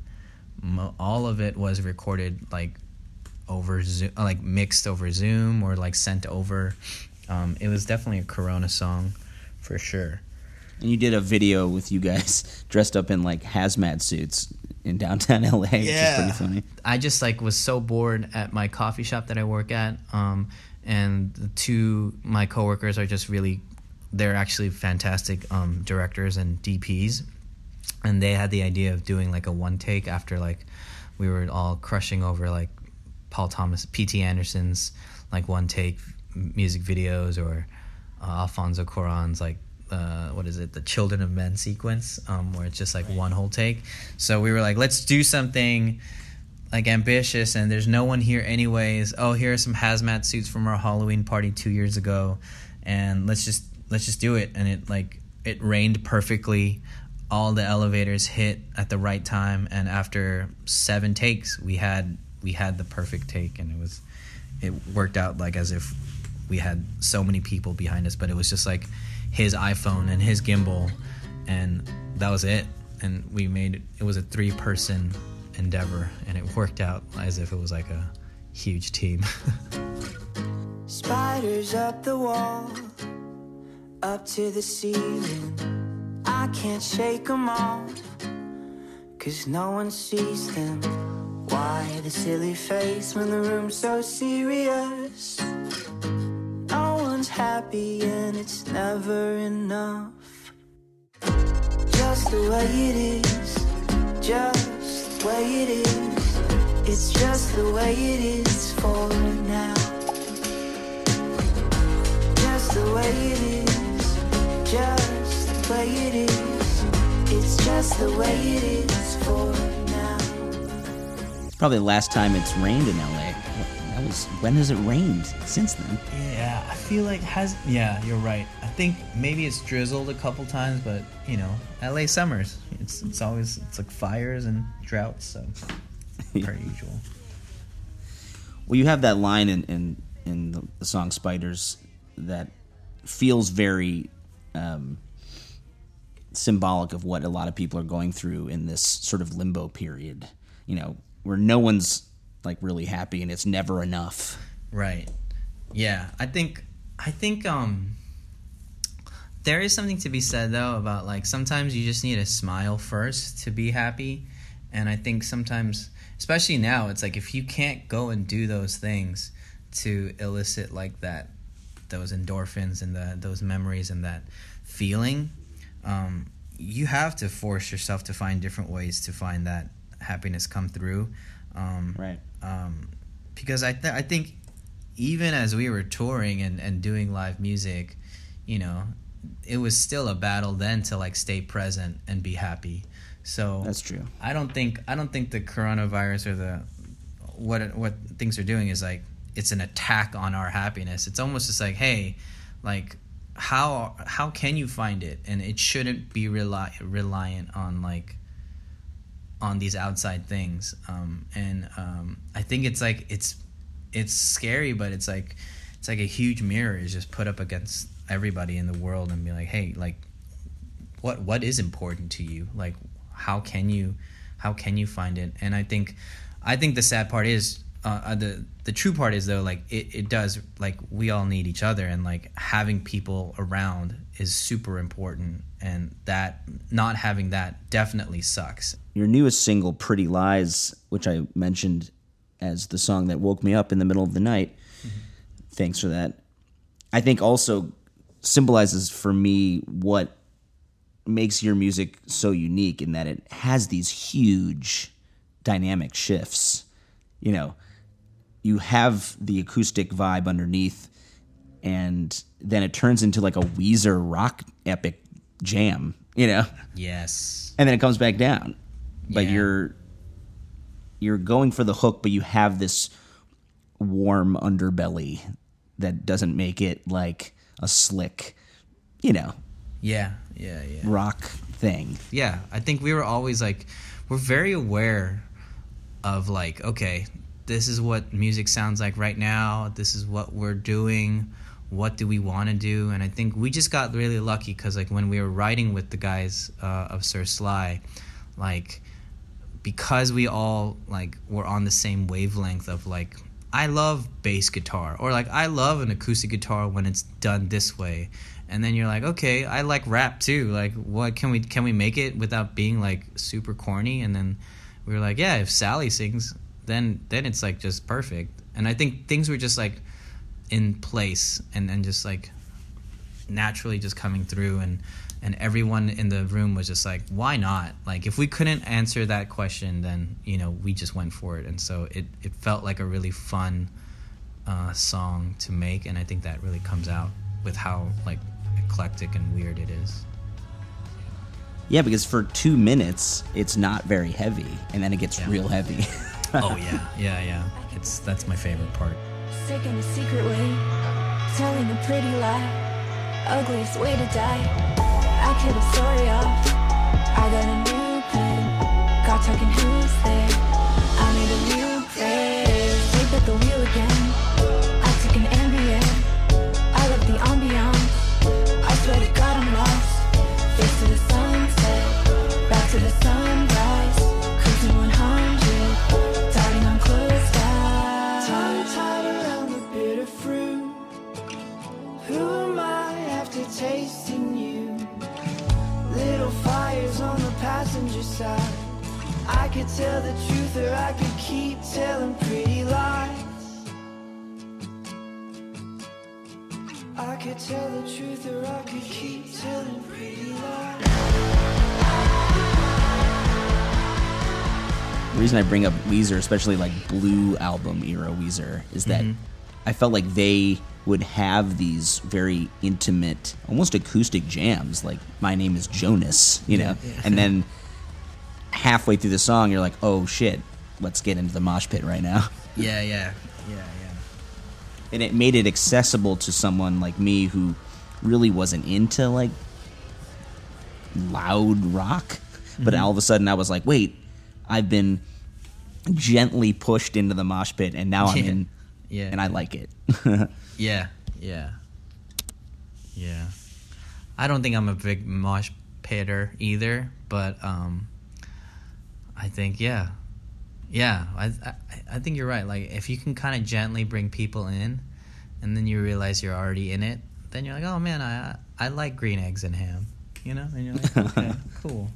mo- all of it was recorded like over Zoom, like mixed over Zoom or like sent over. Um, it was definitely a Corona song, for sure. And you did a video with you guys <laughs> dressed up in like hazmat suits in downtown <laughs> LA, which is pretty funny. I just like was so bored at my coffee shop that I work at, um, and the two my coworkers are just really, they're actually fantastic um, directors and DPs, and they had the idea of doing like a one take after like we were all crushing over like Paul Thomas, P.T. Anderson's like one take music videos or uh, Alfonso Cuarón's like uh, what is it, the Children of Men sequence, um, where it's just like one whole take. So we were like, let's do something like ambitious, and there's no one here anyways. Oh, here are some hazmat suits from our Halloween party two years ago, and let's just let's just do it. And it like it rained perfectly. All the elevators hit at the right time, and after seven takes, we had we had the perfect take, and it was it worked out like as if we had so many people behind us, but it was just like his iPhone and his gimbal, and that was it. And we made it. Was a three-person endeavor, and it worked out as if it was like a huge team. <laughs> Spiders up the wall, up to the ceiling. I can't shake them off, cause no one sees them. Why the silly face when the room's so serious? No one's happy and it's never enough. Just the way it is, just the way it is. It's just the way it is for now. Just the way it is, just the way it is. It's just the way it is for now. Probably the last time it's rained in LA. That was when has it rained since then? yeah, I feel like has. Yeah, you're right. I think maybe it's drizzled a couple times, but you know, LA summers. It's it's always it's like fires and droughts, so <laughs> per usual. Well, you have that line in, in in the, the song Spiders that feels very um, symbolic of what a lot of people are going through in this sort of limbo period. You know, where no one's like really happy and it's never enough. Right. Yeah, I think I think um there is something to be said though about like sometimes you just need a smile first to be happy. And I think sometimes especially now it's like if you can't go and do those things to elicit like that those endorphins and the those memories and that feeling um, you have to force yourself to find different ways to find that happiness come through um, Right. Um, because I, th- I think even as we were touring and, and doing live music you know it was still a battle then to like stay present and be happy so That's true. I don't think I don't think the coronavirus or the what what things are doing is like it's an attack on our happiness. It's almost just like, hey, like how how can you find it? And it shouldn't be rely, reliant on like on these outside things. Um, and um, I think it's like it's it's scary, but it's like it's like a huge mirror is just put up against everybody in the world and be like, hey, like what what is important to you? Like how can you how can you find it? And I think I think the sad part is uh, uh, the the true part is though like it, it does like we all need each other and like having people around is super important and that not having that definitely sucks Your newest single, Pretty Lies, which I mentioned as the song that woke me up in the middle of the night. Mm-hmm. Thanks for that. I think also symbolizes for me what makes your music so unique in that it has these huge dynamic shifts. You know, you have the acoustic vibe underneath, and then it turns into like a Weezer rock epic jam, you know? yes and then it comes back down. But Yeah. you're you're going for the hook, but you have this warm underbelly that doesn't make it like a slick, you know, yeah yeah yeah rock thing. yeah i think we were always like we're very aware of like okay this is what music sounds like right now this is what we're doing what do we want to do and i think we just got really lucky because like when we were writing with the guys uh, of sir sly like because we all like were on the same wavelength of like I love bass guitar or like I love an acoustic guitar when it's done this way. And then you're like, okay, I like rap too. Like what can we can we make it without being like super corny? And then we were like, yeah, if Sally sings, then then it's like just perfect. And I think things were just like in place and and just like naturally just coming through and and everyone in the room was just like why not? Like if we couldn't answer that question then you know we just went for it. And so it it felt like a really fun uh, song to make. And i think that really comes out with how like eclectic and weird it is. Yeah, because for two minutes it's not very heavy, and then it gets Yeah. real heavy. oh yeah. Yeah yeah. It's that's my favorite part Sick in a secret way, telling a pretty lie, ugliest way to die. I kill the story off. I got a new plan. Got talking who's there. Passenger side. I could tell the truth or I could keep telling pretty lies. I could tell the truth or I could keep telling pretty lies. the reason I bring up Weezer, especially like Blue album era Weezer, is that mm-hmm. I felt like they would have these very intimate, almost acoustic jams, like "My Name Is Jonas," you know, and then <laughs> halfway through the song, you're like, "Oh shit, let's get into the mosh pit right now." <laughs> yeah yeah yeah yeah and it made it accessible to someone like me who really wasn't into like loud rock but all of a sudden i was like wait i've been gently pushed into the mosh pit and now i'm Yeah. in Yeah. and I like it. <laughs> Yeah, yeah, yeah. I don't think I'm a big mosh pitter either, but um, I think yeah, yeah. I, I I think you're right. Like if you can kind of gently bring people in, and then you realize you're already in it, then you're like, oh man, I I like green eggs and ham, you know, and you're like, okay, <laughs> cool.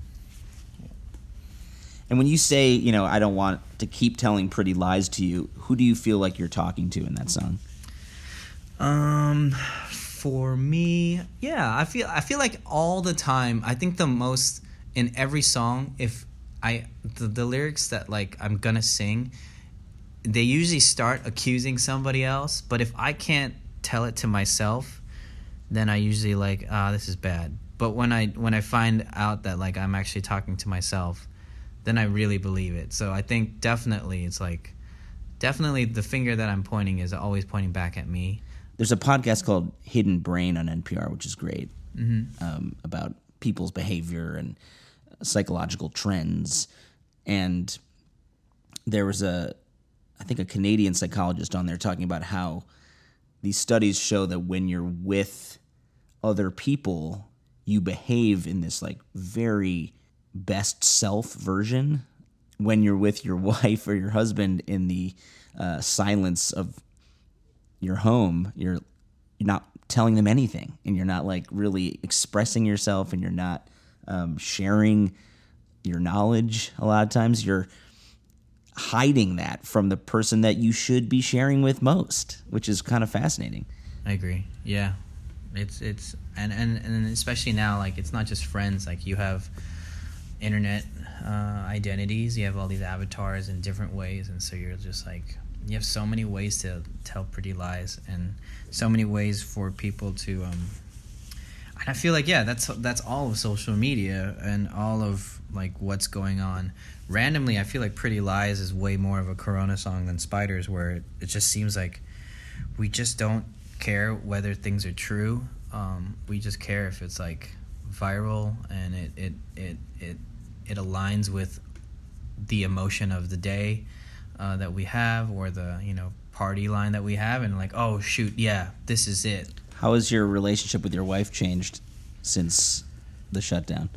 and when you say, you know, I don't want to keep telling pretty lies to you, who do you feel like you're talking to in that song? Um, for me, yeah, I feel I feel like all the time. I think the most in every song, if I the, the lyrics that like I'm gonna sing, they usually start accusing somebody else. But if I can't tell it to myself, then I usually like ah this is bad. But when I when I find out that like I'm actually talking to myself, then I really believe it. So I think definitely it's like definitely the finger that I'm pointing is always pointing back at me. There's a podcast called Hidden Brain on NPR, which is great um, about people's behavior and psychological trends. And there was a, I think, a Canadian psychologist on there talking about how these studies show that when you're with other people, you behave in this like very best self version. When you're with your <laughs> wife or your husband in the uh, silence of your home, you're you're not telling them anything, and you're not like really expressing yourself, and you're not um, sharing your knowledge. A lot of times, you're hiding that from the person that you should be sharing with most, which is kind of fascinating. I agree. Yeah, it's it's and and and especially now, like it's not just friends. Like you have internet uh, identities. You have all these avatars in different ways, and so you're just like you have so many ways to tell pretty lies, and so many ways for people to. Um, and I feel like yeah, that's that's all of social media and all of like what's going on. Randomly, I feel like Pretty Lies is way more of a Corona song than Spiders, where it, it just seems like we just don't care whether things are true. Um, we just care if it's like viral and it it it it, it aligns with the emotion of the day uh, that we have or the you know party line that we have and like oh shoot yeah this is it How has your relationship with your wife changed since the shutdown?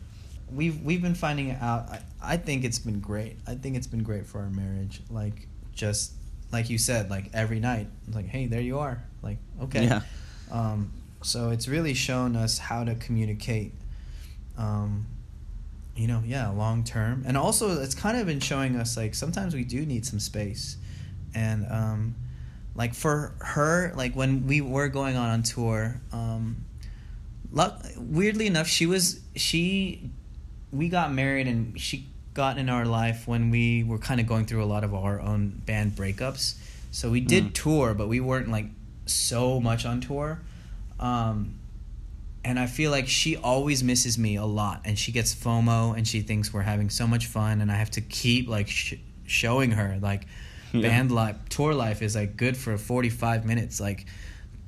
we've we've been finding out. I, I think it's been great. I think it's been great for our marriage. Like just like you said like every night it's like hey there you are. Like okay. Yeah. um, so it's really shown us how to communicate um, you know yeah long term. And also it's kind of been showing us like sometimes we do need some space. And um, like for her like when we were going on on tour um, luck, weirdly enough she was she we got married and she got in our life when we were kind of going through a lot of our own band breakups. So we did tour but we weren't like so much on tour. Um, and I feel like she always misses me a lot, and she gets FOMO, and she thinks we're having so much fun, and I have to keep like sh- showing her like band life, tour life is like good for forty five minutes, like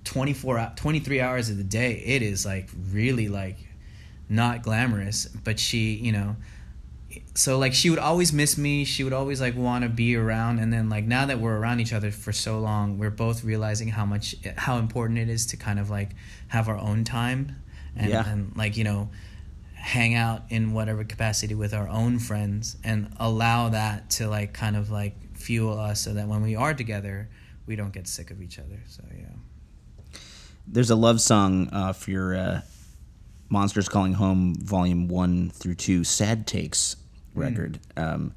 24 23 hours of the day. It is like really like not glamorous, but she, you know, so like she would always miss me she would always like want to be around and then like now that we're around each other for so long we're both realizing how much how important it is to kind of like have our own time and, Yeah. and like you know hang out in whatever capacity with our own friends and allow that to like kind of like fuel us so that when we are together we don't get sick of each other so yeah There's a love song uh, for your uh, Monsters Calling Home Volume One through Two Sad Takes record. Um,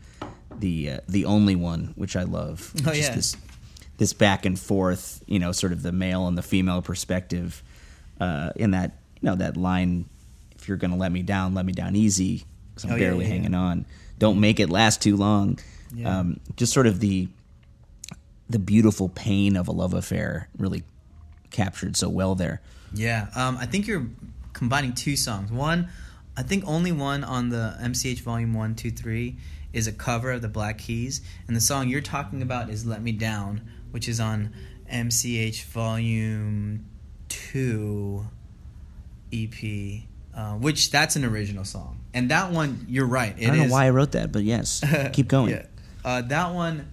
the uh, the only one, which I love. Oh, yeah. this this back and forth, you know, sort of the male and the female perspective. Uh, in that you know that line, if you're gonna let me down, let me down easy, 'cause I'm Oh, barely yeah, yeah. hanging on. Don't make it last too long. Yeah. Um, just sort of the the beautiful pain of a love affair really captured so well there. Yeah, um, I think you're combining two songs. One, I think only one on the MCH Volume One, Two, Three is a cover of the Black Keys, and the song you're talking about is "Let Me Down," which is on MCH Volume Two EP. Uh, which that's an original song, and that one you're right. It I don't is- know why I wrote that, but yes, <laughs> keep going. yeah. Uh, that one,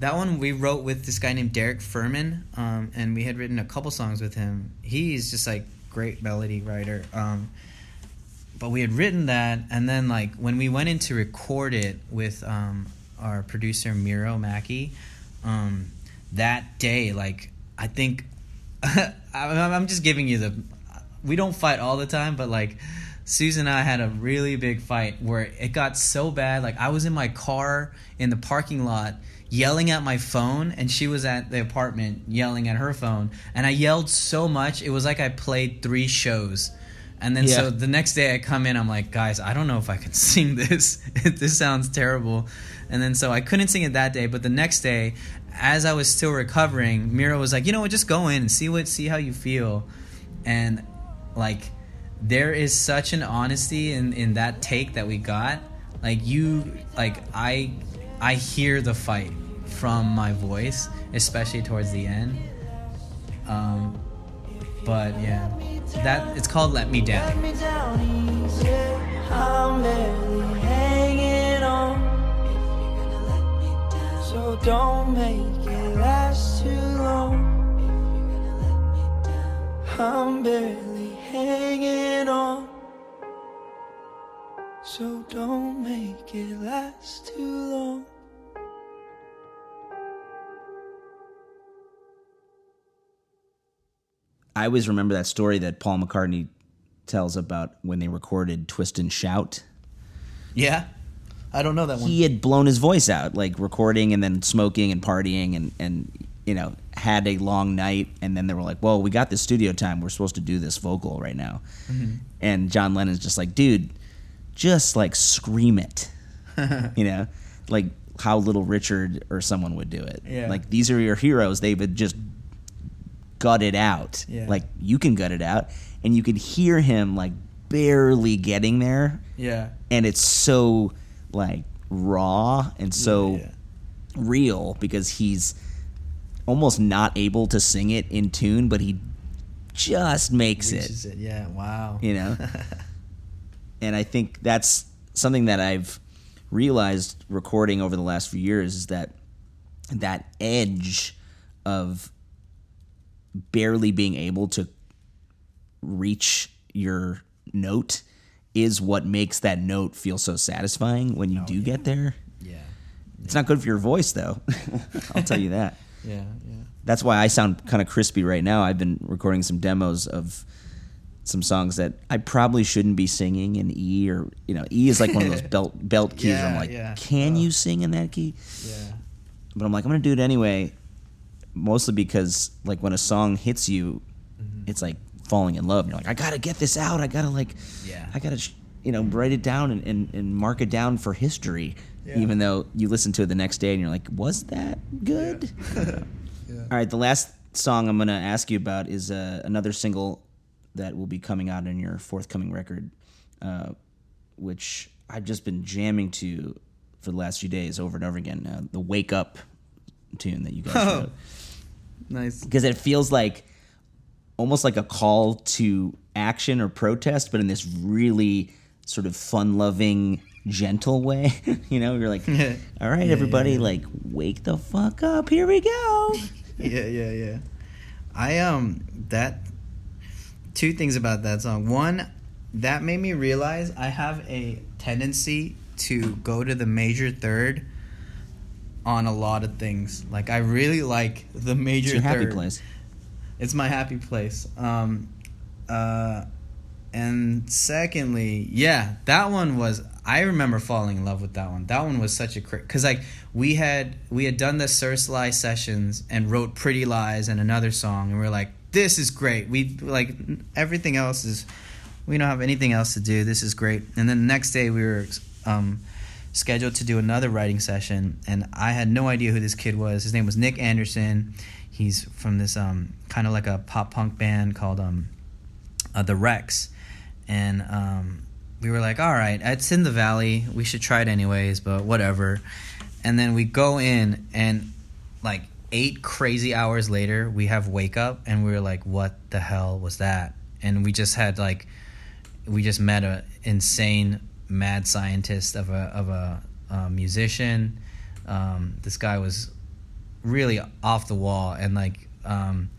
that one we wrote with this guy named Derek Fuhrmann, um, and we had written a couple songs with him. He's just like great melody writer. Um, but we had written that, and then like when we went in to record it with um, our producer Miro Mackey, um, that day, like I think <laughs> I'm I'm just giving you the. We don't fight all the time, but like Susan and I had a really big fight where it got so bad. Like I was in my car in the parking lot yelling at my phone, and she was at the apartment yelling at her phone, and I yelled so much it was like I played three shows. And then Yeah. so the next day I come in, I'm like, guys, I don't know if I can <laughs> sing this. <laughs> this sounds terrible. And then so I couldn't sing it that day, but the next day, as I was still recovering, Mira was like, you know what, just go in and see what see how you feel. And like there is such an honesty in, in that take that we got. Like you like I I hear the fight from my voice, especially towards the end. Um but yeah. That it's called Let Me Down. Let me down. I'm barely hanging on. So don't make it last too long. I'm barely hanging on. So don't make it last too long. I always remember that story that Paul McCartney tells about when they recorded Twist and Shout. Yeah. I don't know that one. He had blown his voice out, like recording and then smoking and partying and, and you know, had a long night. And then they were like, well, we got this studio time. We're supposed to do this vocal right now. Mm-hmm. And John Lennon's just like, dude, just like scream it. <laughs> you know, like how Little Richard or someone would do it. Yeah. Like these are your heroes. They would just gut it out. Yeah. Like you can gut it out, and you could hear him like barely getting there, yeah. and it's so like raw and so yeah. real because he's almost not able to sing it in tune, but he just makes it it. Yeah. Wow. you know <laughs> and i think that's something that i've realized recording over the last few years is that that edge of barely being able to reach your note is what makes that note feel so satisfying when you oh, do get there Yeah. it's not good for your voice though <laughs> i'll tell you that Yeah. Yeah. that's why I sound kind of crispy right now. I've been recording some demos of some songs that I probably shouldn't be singing in E or you know E is like one of those <laughs> belt belt keys. where I'm like, yeah. can you sing in that key? Yeah. But I'm like, I'm gonna do it anyway, mostly because like when a song hits you, Mm-hmm. it's like falling in love. You're like, I gotta get this out. I gotta like, Yeah. I gotta you know write it down and, and, and mark it down for history. Yeah. Even though you listen to it the next day and you're like, was that good? <laughs> All right, the last song I'm going to ask you about is uh, another single that will be coming out in your forthcoming record, uh, which I've just been jamming to for the last few days over and over again. Uh, the Wake Up tune that you guys Oh. wrote. Nice. Because it feels like almost like a call to action or protest, but in this really sort of fun loving, gentle way. <laughs> you know, you're like, all right, everybody, like, wake the fuck up. Here we go. <laughs> yeah, yeah, yeah. I um that two things about that song. One, that made me realize I have a tendency to go to the major third on a lot of things. Like I really like the major It's your happy place. It's my happy place. Um, uh, and secondly, yeah, that one was. I remember falling in love with that one. That one was such a because like we had we had done the Sir Sly sessions and wrote Pretty Lies and another song, and we are like, this is great. We like everything else is. We don't have anything else to do. This is great. And then the next day we were um, scheduled to do another writing session, and I had no idea who this kid was. His name was Nick Anderson. He's from this um, kind of like a pop punk band called um, uh, the Wrecks, and um, we were like, all right, it's in the valley. We should try it anyways, but whatever. And then we go in, and like eight crazy hours later, we have wake up, and we were like, what the hell was that? And we just had like, we just met a insane mad scientist of a of a, uh musician. Um, this guy was really off the wall and like um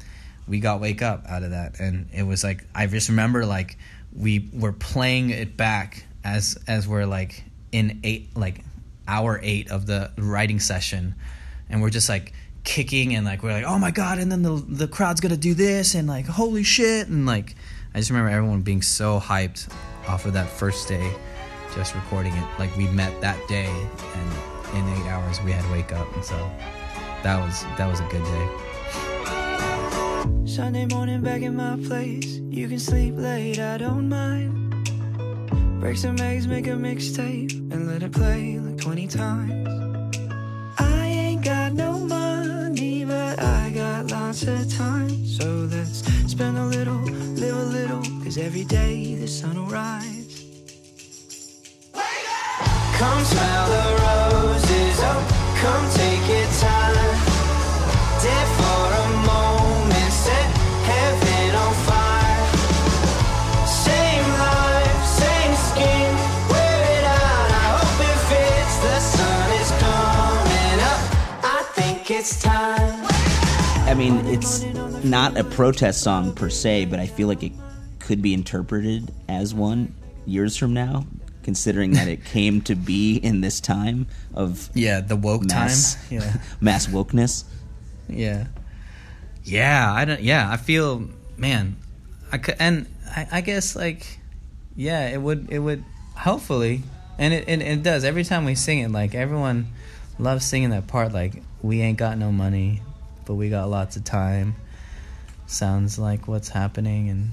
we got wake up out of that and it was like i just remember like we were playing it back as as we're like in eight like hour eight of the writing session and we're just like kicking and like we're like oh my god and then the the crowd's gonna do this and like holy shit and like i just remember everyone being so hyped off of that first day just recording it. Like we met that day and in eight hours we had wake up and so that was that was a good day Sunday morning back in my place. You can sleep late, I don't mind. Break some eggs, make a mixtape, and let it play like 20 times. I ain't got no money, but I got lots of time. So let's spend a little, live a little, cause every day the sun will rise. Come smell the roses, oh, come it's not a protest song per se, but I feel like it could be interpreted as one years from now, considering that it came to be in this time of yeah the woke mass, time yeah <laughs> mass wokeness. Yeah. Yeah, I don't. Yeah, I feel, man, I could, and I, I guess like, yeah, it would, it would, hopefully, and it, it, it does every time we sing it. Like everyone loves singing that part. Like we ain't got no money, but we got lots of time. Sounds like what's happening, and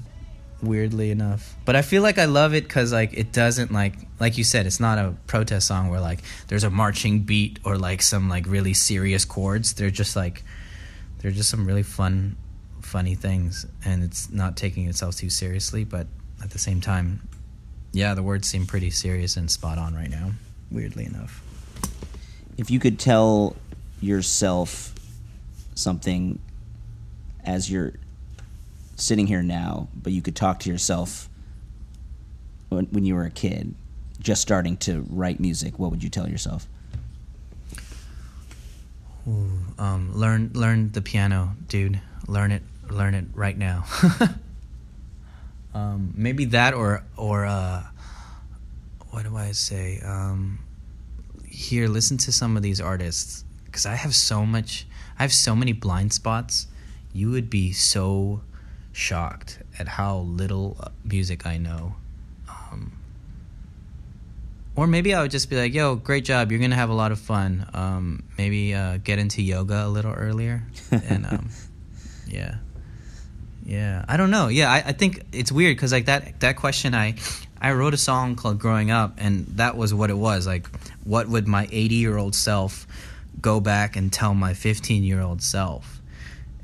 weirdly enough, but I feel like I love it because like it doesn't like like you said, it's not a protest song where like there's a marching beat or like some like really serious chords. They're just like they're just some really fun funny things and it's not taking itself too seriously but at the same time yeah the words seem pretty serious and spot on right now weirdly enough If you could tell yourself something as you're sitting here now, but you could talk to yourself when, when you were a kid, just starting to write music, what would you tell yourself? um, learn learn the piano dude. Learn it learn it right now. <laughs> Um, maybe that or or uh, what do I say? Um, here listen to some of these artists because I have so much I have so many blind spots you would be so shocked at how little music I know um, or maybe I would just be like, "Yo, great job! You're gonna have a lot of fun. Um, maybe uh, get into yoga a little earlier." And um, <laughs> yeah, yeah. I don't know. Yeah, I, I think it's weird because like that that question, I I wrote a song called "Growing Up," and that was what it was. Like, what would my 80 year old self go back and tell my 15 year old self?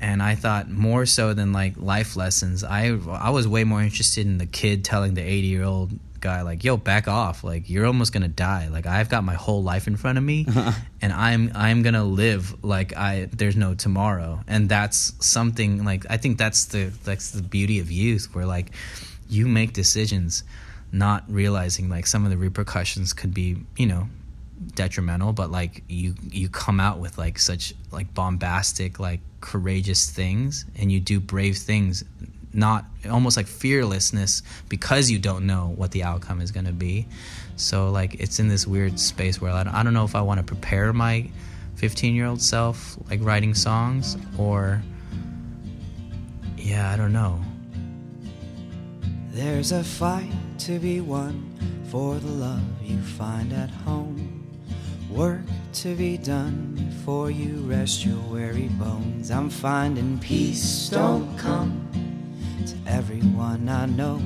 And I thought more so than like life lessons, I I was way more interested in the kid telling the 80 year old guy like yo back off. Like you're almost gonna die. Like i've got my whole life in front of me <laughs> and i'm i'm gonna live like i there's no tomorrow. And that's something like i think that's the that's the beauty of youth where like you make decisions not realizing like some of the repercussions could be you know detrimental but like you you come out with like such like bombastic like courageous things and you do brave things not almost like fearlessness because you don't know what the outcome is going to be. So like it's in this weird space where I don't, I don't know if I want to prepare my 15 year old self like writing songs or yeah, I don't know. There's a fight to be won for the love you find at home. Work to be done before you rest your weary bones. I'm finding peace don't come to everyone I know.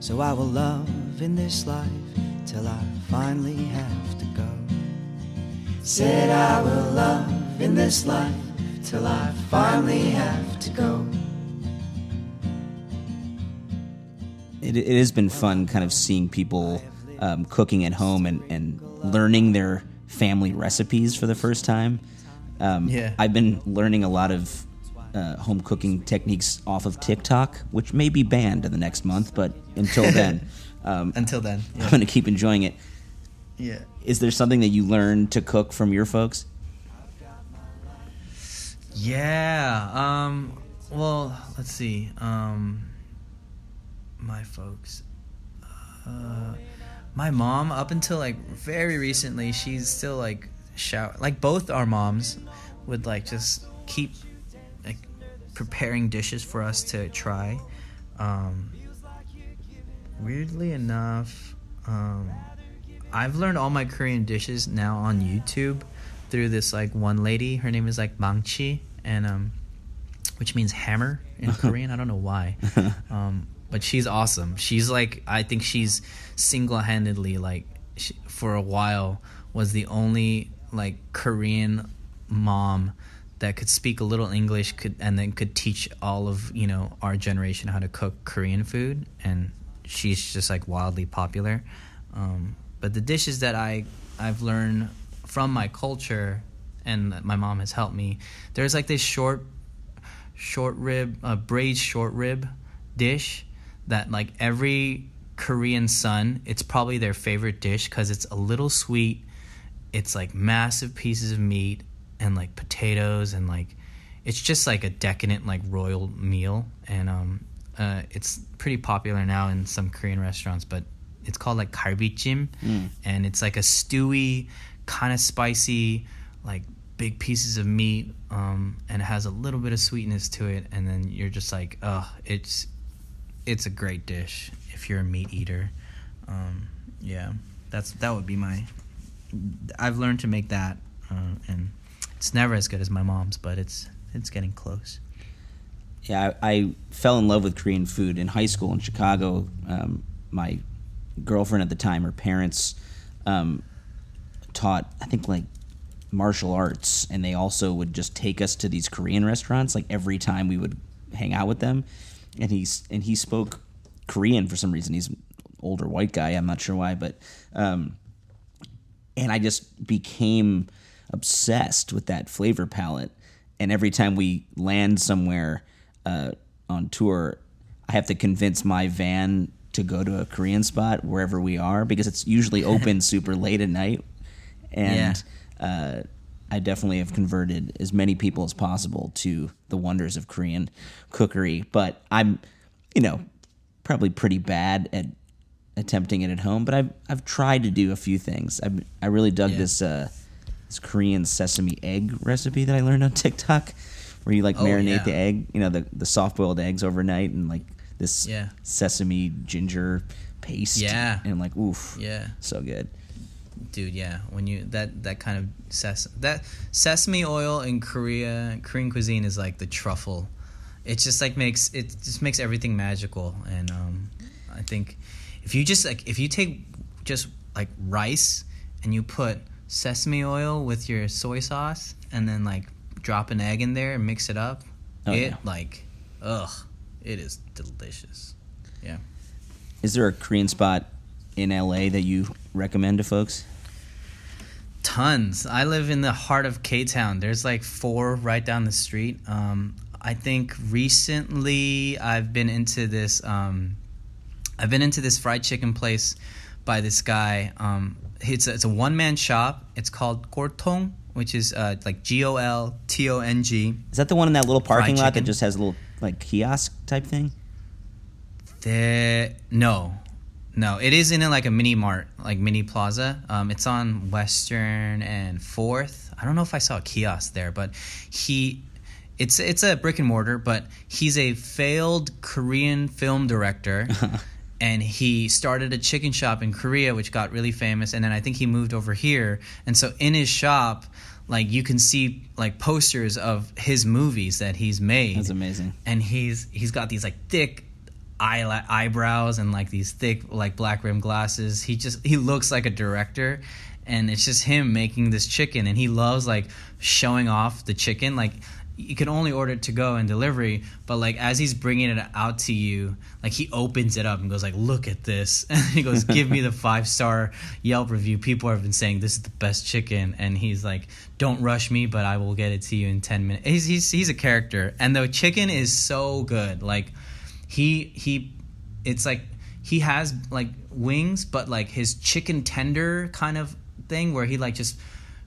So I will love in this life till I finally have to go. Said I will love in this life till I finally have to go. It, it has been fun kind of seeing people um, cooking at home and, and learning their family recipes for the first time. Um, Yeah. I've been learning a lot of uh, home cooking techniques off of TikTok, which may be banned in the next month, but until then, <laughs> um, Until then, I'm going to keep enjoying it. yeah. Is there something that you learned to cook from your folks? Yeah. Um. Well, let's see. Um. My folks. Uh, my mom, up until like very recently, she's still like shower. Like both our moms would like just keep like preparing dishes for us to try. Um. Weirdly enough, um, I've learned all my Korean dishes now on YouTube through this like one lady. Her name is like Maangchi, and um, which means hammer in <laughs> Korean. I don't know why, <laughs> um, but she's awesome. She's like I think she's single handedly like she, for a while was the only like Korean mom that could speak a little English could and then could teach all of you know our generation how to cook Korean food and she's just like wildly popular. Um, but the dishes that I I've learned from my culture and my mom has helped me. There's like this short short rib, uh, braised short rib dish that like every Korean son, it's probably their favorite dish because it's a little sweet. It's like massive pieces of meat and like potatoes and like it's just like a decadent like royal meal and um uh, it's pretty popular now in some Korean restaurants, but it's called like galbijjim mm. and it's like a stewy, kind of spicy, like big pieces of meat, um, and it has a little bit of sweetness to it, and then you're just like, oh, it's it's a great dish if you're a meat eater. Um, yeah, that's that would be my. I've learned to make that, uh, and it's never as good as my mom's, but it's it's getting close. Yeah, I, I fell in love with Korean food in high school in Chicago. Um, my girlfriend at the time, her parents um, taught, I think, like martial arts, and they also would just take us to these Korean restaurants like every time we would hang out with them. And he's and he spoke Korean for some reason. He's an older white guy. I'm not sure why, but um, and I just became obsessed with that flavor palette. And every time we land somewhere uh, on tour, I have to convince my van to go to a Korean spot wherever we are because it's usually open <laughs> super late at night. And uh, I definitely have converted as many people as possible to the wonders of Korean cookery. But I'm, you know, probably pretty bad at attempting it at home. But I've I've tried to do a few things. I I really dug Yeah. this uh, this Korean sesame egg recipe that I learned on <laughs> TikTok, where you like Oh, marinate yeah. the egg, you know, the the soft boiled eggs overnight, and like this Yeah. sesame ginger paste. Yeah. and like oof, Yeah. so good. Dude yeah. When you that that kind of ses- that sesame oil in korea korean cuisine is like the truffle. It just like makes it just makes everything magical. And um i think if you just like if you take just like rice and you put sesame oil with your soy sauce and then like drop an egg in there and mix it up Oh, it yeah. like ugh it is delicious. Yeah. Is there a Korean spot in LA that you recommend to folks? Tons. I live in the heart of K Town. There's like four right down the street. Um, I think recently I've been into this. Um, I've been into this fried chicken place by this guy. Um, it's a, it's a one man shop. It's called Gol Tong, which is uh, like G O L T O N G. Is that the one in that little parking lot that just has a little like kiosk type thing? There, no, no. It is in a, like a mini mart, like mini plaza. Um, it's on Western and Fourth. I don't know if I saw a kiosk there, but he, it's it's a brick and mortar, but he's a failed Korean film director. <laughs> And he started a chicken shop in Korea, which got really famous. And then I think he moved over here. And so in his shop, like you can see like posters of his movies that he's made That's amazing. and he's he's got these like thick eyela- eyebrows and like these thick like black rim glasses. He just he looks like a director and it's just him making this chicken and he loves like showing off the chicken. Like you can only order it to go and delivery but like as he's bringing it out to you like he opens it up and goes like look at this. <laughs> And he goes give me the <laughs> five star yelp review. People have been saying this is the best chicken and he's like don't rush me but i will get it to you in 10 minutes. He's, he's, he's a character and the chicken is so good. Like he he it's like he has like wings but like his chicken tender kind of thing where he like just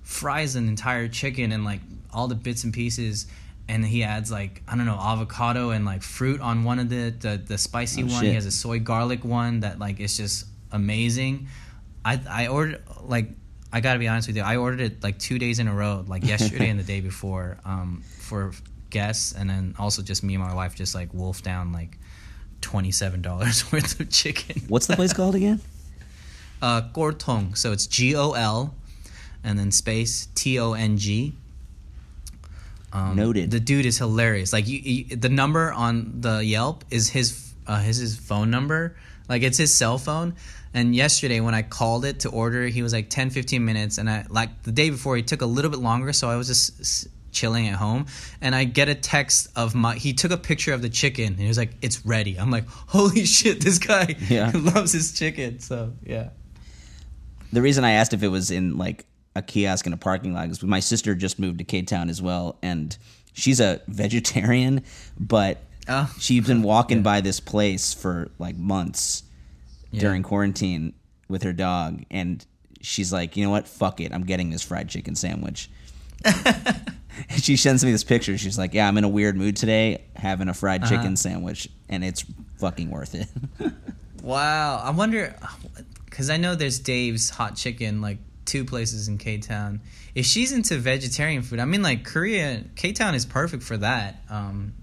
fries an entire chicken and like all the bits and pieces and he adds like I don't know avocado and like fruit on one of the the, the spicy Oh, one. shit. He has a soy garlic one that like is just amazing. I I ordered like I gotta be honest with you. I ordered it like two days in a row, like <laughs> yesterday and the day before, um, for guests, and then also just me and my wife just like wolfed down like twenty seven dollars <laughs> worth of chicken. What's the place called again? <laughs> Uh, Gol Tong. So it's G O L, and then space T O N G. Um, Noted. The dude is hilarious. Like you, you, the number on the Yelp is his uh, his his phone number. Like it's his cell phone. And yesterday when I called it to order, he was like 10, 15 minutes, and I like the day before he took a little bit longer, so I was just chilling at home, and I get a text of my. He took a picture of the chicken, and he was like, "It's ready." I'm like, "Holy <laughs> shit, this guy <laughs> Yeah. <laughs> loves his chicken." So yeah. The reason I asked if it was in like a kiosk in a parking lot is my sister just moved to K Town as well, and she's a vegetarian, but Oh. she's been walking by this place for like months during quarantine with her dog, and she's like, you know what, fuck it, I'm getting this fried chicken sandwich. She sends me this picture. She's like, "Yeah, I'm in a weird mood today, having a fried chicken sandwich, and it's fucking worth it." <laughs> Wow, I wonder because I know there's Dave's Hot Chicken, like two places in K Town. If she's into vegetarian food, I mean, like Korea, K Town is perfect for that. Um,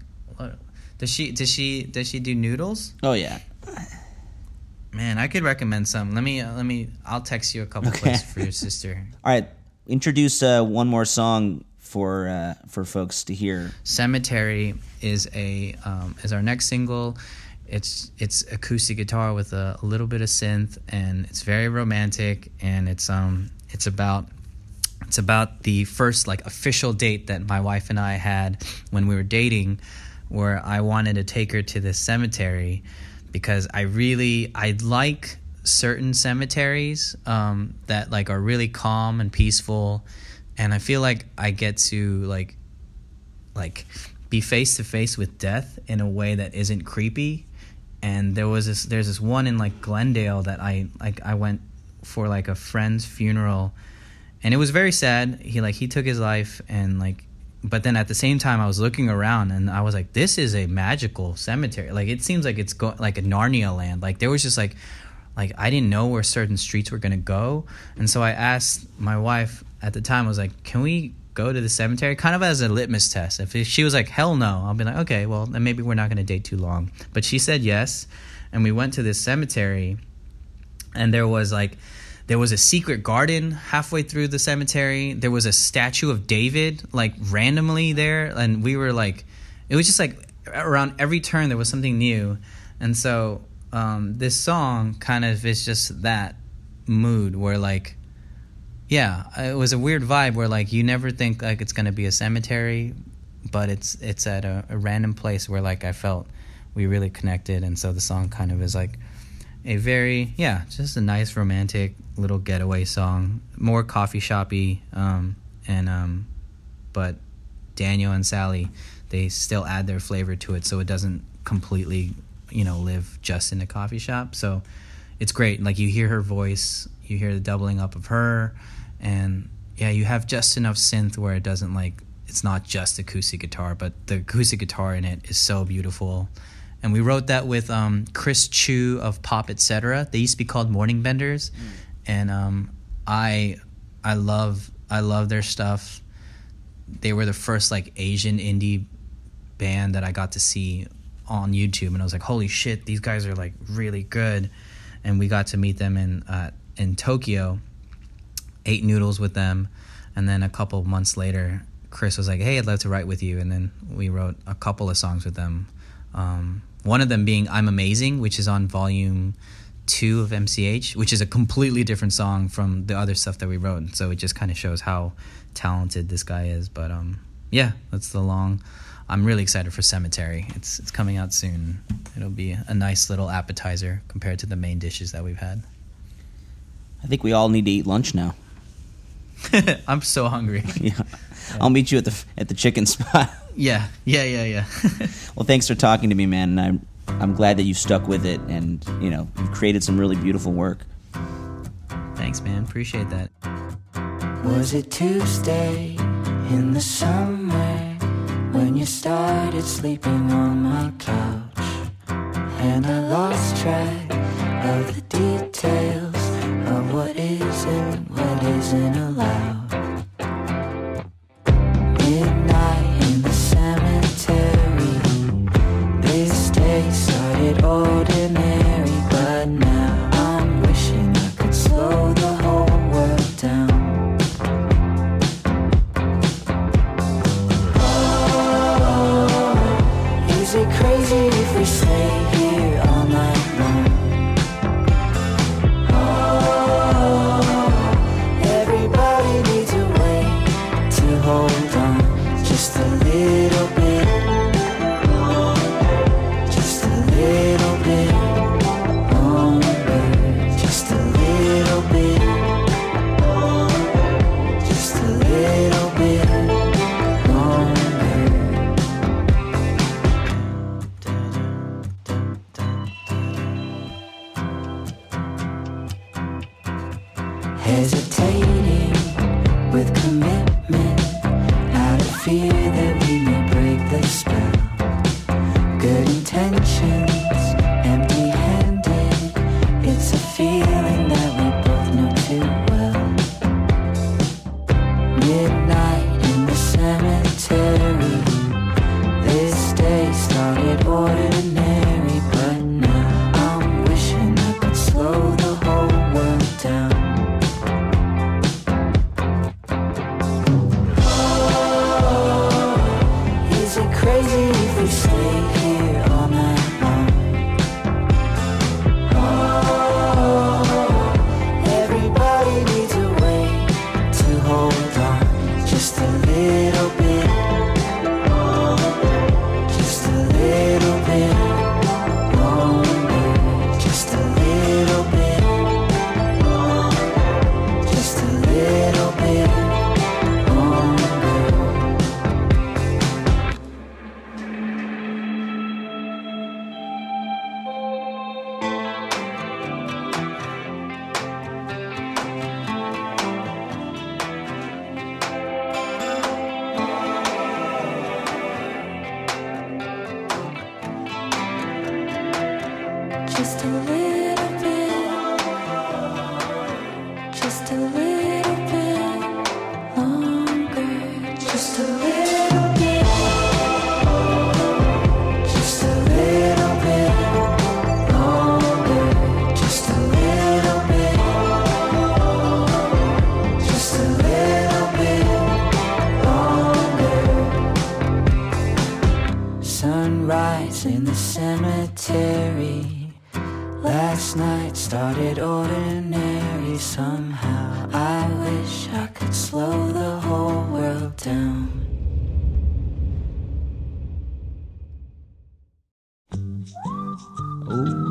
does she? Does she? Does she do noodles? oh yeah, Man, I could recommend some. Let me. Uh, let me. I'll text you a couple Okay. places for your sister. <laughs> All right, introduce uh, one more song for uh, for folks to hear. Cemetery is a um, is our next single. It's it's acoustic guitar with a, a little bit of synth, and it's very romantic. And it's um it's about it's about the first like official date that my wife and I had when we were dating, where I wanted to take her to this cemetery because I really I like certain cemeteries um, that like are really calm and peaceful, and I feel like I get to like like be face to face with death in a way that isn't creepy. And there was this there's this one in like Glendale that I like I went for like a friend's funeral and it was very sad. He like he took his life and like but then at the same time I was looking around and I was like this is a magical cemetery. Like it seems like it's go- like a Narnia land. Like there was just like like I didn't know where certain streets were going to go. And so I asked my wife at the time I was like, "Can we go to the cemetery kind of as a litmus test?" If she was like, "Hell no." I'll be like, "Okay, well, then maybe we're not going to date too long." But she said yes, and we went to this cemetery and there was like there was a secret garden halfway through the cemetery there was a statue of david like randomly there and we were like it was just like around every turn there was something new and so um, this song kind of is just that mood where like yeah it was a weird vibe where like you never think like it's gonna be a cemetery but it's it's at a, a random place where like i felt we really connected and so the song kind of is like a very yeah just a nice romantic little getaway song more coffee shoppy um, and um, but daniel and sally they still add their flavor to it so it doesn't completely you know live just in a coffee shop so it's great. Like you hear her voice you hear the doubling up of her and yeah you have just enough synth where it doesn't like it's not just acoustic guitar but the acoustic guitar in it is so beautiful and we wrote that with um, Chris Chu of Pop Etc. They used to be called Morning Benders, and um, I I love I love their stuff. They were the first like Asian indie band that I got to see on YouTube, and I was like, holy shit, these guys are like really good. And we got to meet them in uh, in Tokyo, ate noodles with them, and then a couple months later, Chris was like, "Hey, I'd love to write with you," and then we wrote a couple of songs with them. Um, one of them being "I'm Amazing," which is on volume two of MCH, which is a completely different song from the other stuff that we wrote. So it just kind of shows how talented this guy is. But um, yeah, that's the long. I'm really excited for Cemetery. It's it's coming out soon. It'll be a nice little appetizer compared to the main dishes that we've had. I think we all need to eat lunch now. <laughs> I'm so hungry. <laughs> Yeah, I'll meet you at the at the chicken spot. <laughs> Yeah, yeah, yeah, yeah. well, thanks for talking to me, man. And I'm I'm glad that you stuck with it, and you know you've created some really beautiful work. Thanks, man. Appreciate that. Was it Tuesday in the summer when you started sleeping on my couch. And I lost track of the details of what is and what isn't allowed.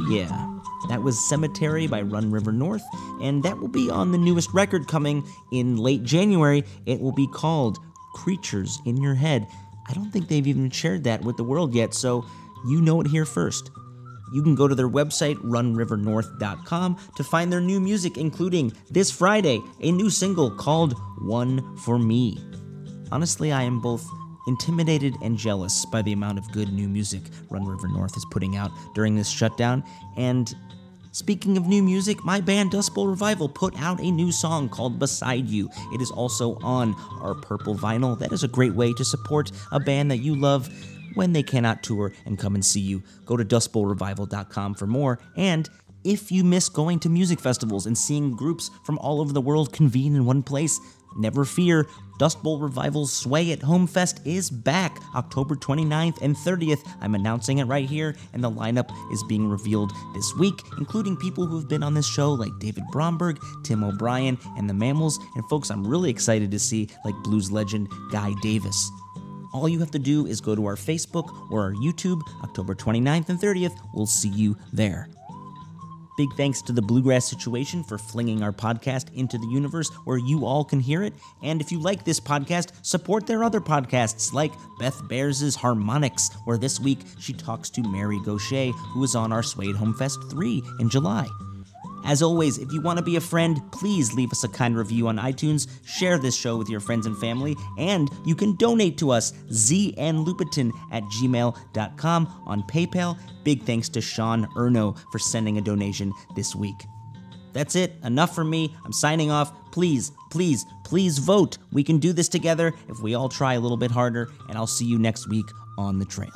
Yeah. That was Cemetery by Run River North, and that will be on the newest record coming in late January. It will be called Creatures in Your Head. I don't think they've even shared that with the world yet, so you know it here first. You can go to their website, runrivernorth.com, to find their new music, including this Friday, a new single called One for Me. Honestly, I am both intimidated and jealous by the amount of good new music Run River North is putting out during this shutdown. And speaking of new music, my band Dust Bowl Revival put out a new song called Beside You. It is also on our purple vinyl. That is a great way to support a band that you love when they cannot tour and come and see you. Go to dustbowlrevival.com for more. And if you miss going to music festivals and seeing groups from all over the world convene in one place, never fear. Dust Bowl Revival's Sway at Home Fest is back October 29th and 30th. I'm announcing it right here, and the lineup is being revealed this week, including people who've been on this show like David Bromberg, Tim O'Brien, and the Mammals, and folks I'm really excited to see like blues legend Guy Davis. All you have to do is go to our Facebook or our YouTube, October 29th and 30th. We'll see you there. Big thanks to the Bluegrass Situation for flinging our podcast into the universe where you all can hear it. And if you like this podcast, support their other podcasts like Beth Behrs' Harmonics, where this week she talks to Mary Gauthier, who is on our Sway at Home Fest 3 in July. As always, if you want to be a friend, please leave us a kind review on iTunes, share this show with your friends and family, and you can donate to us, znlupitin at gmail.com on PayPal. Big thanks to Sean Erno for sending a donation this week. That's it. Enough for me. I'm signing off. Please, please, please vote. We can do this together if we all try a little bit harder, and I'll see you next week on the trail.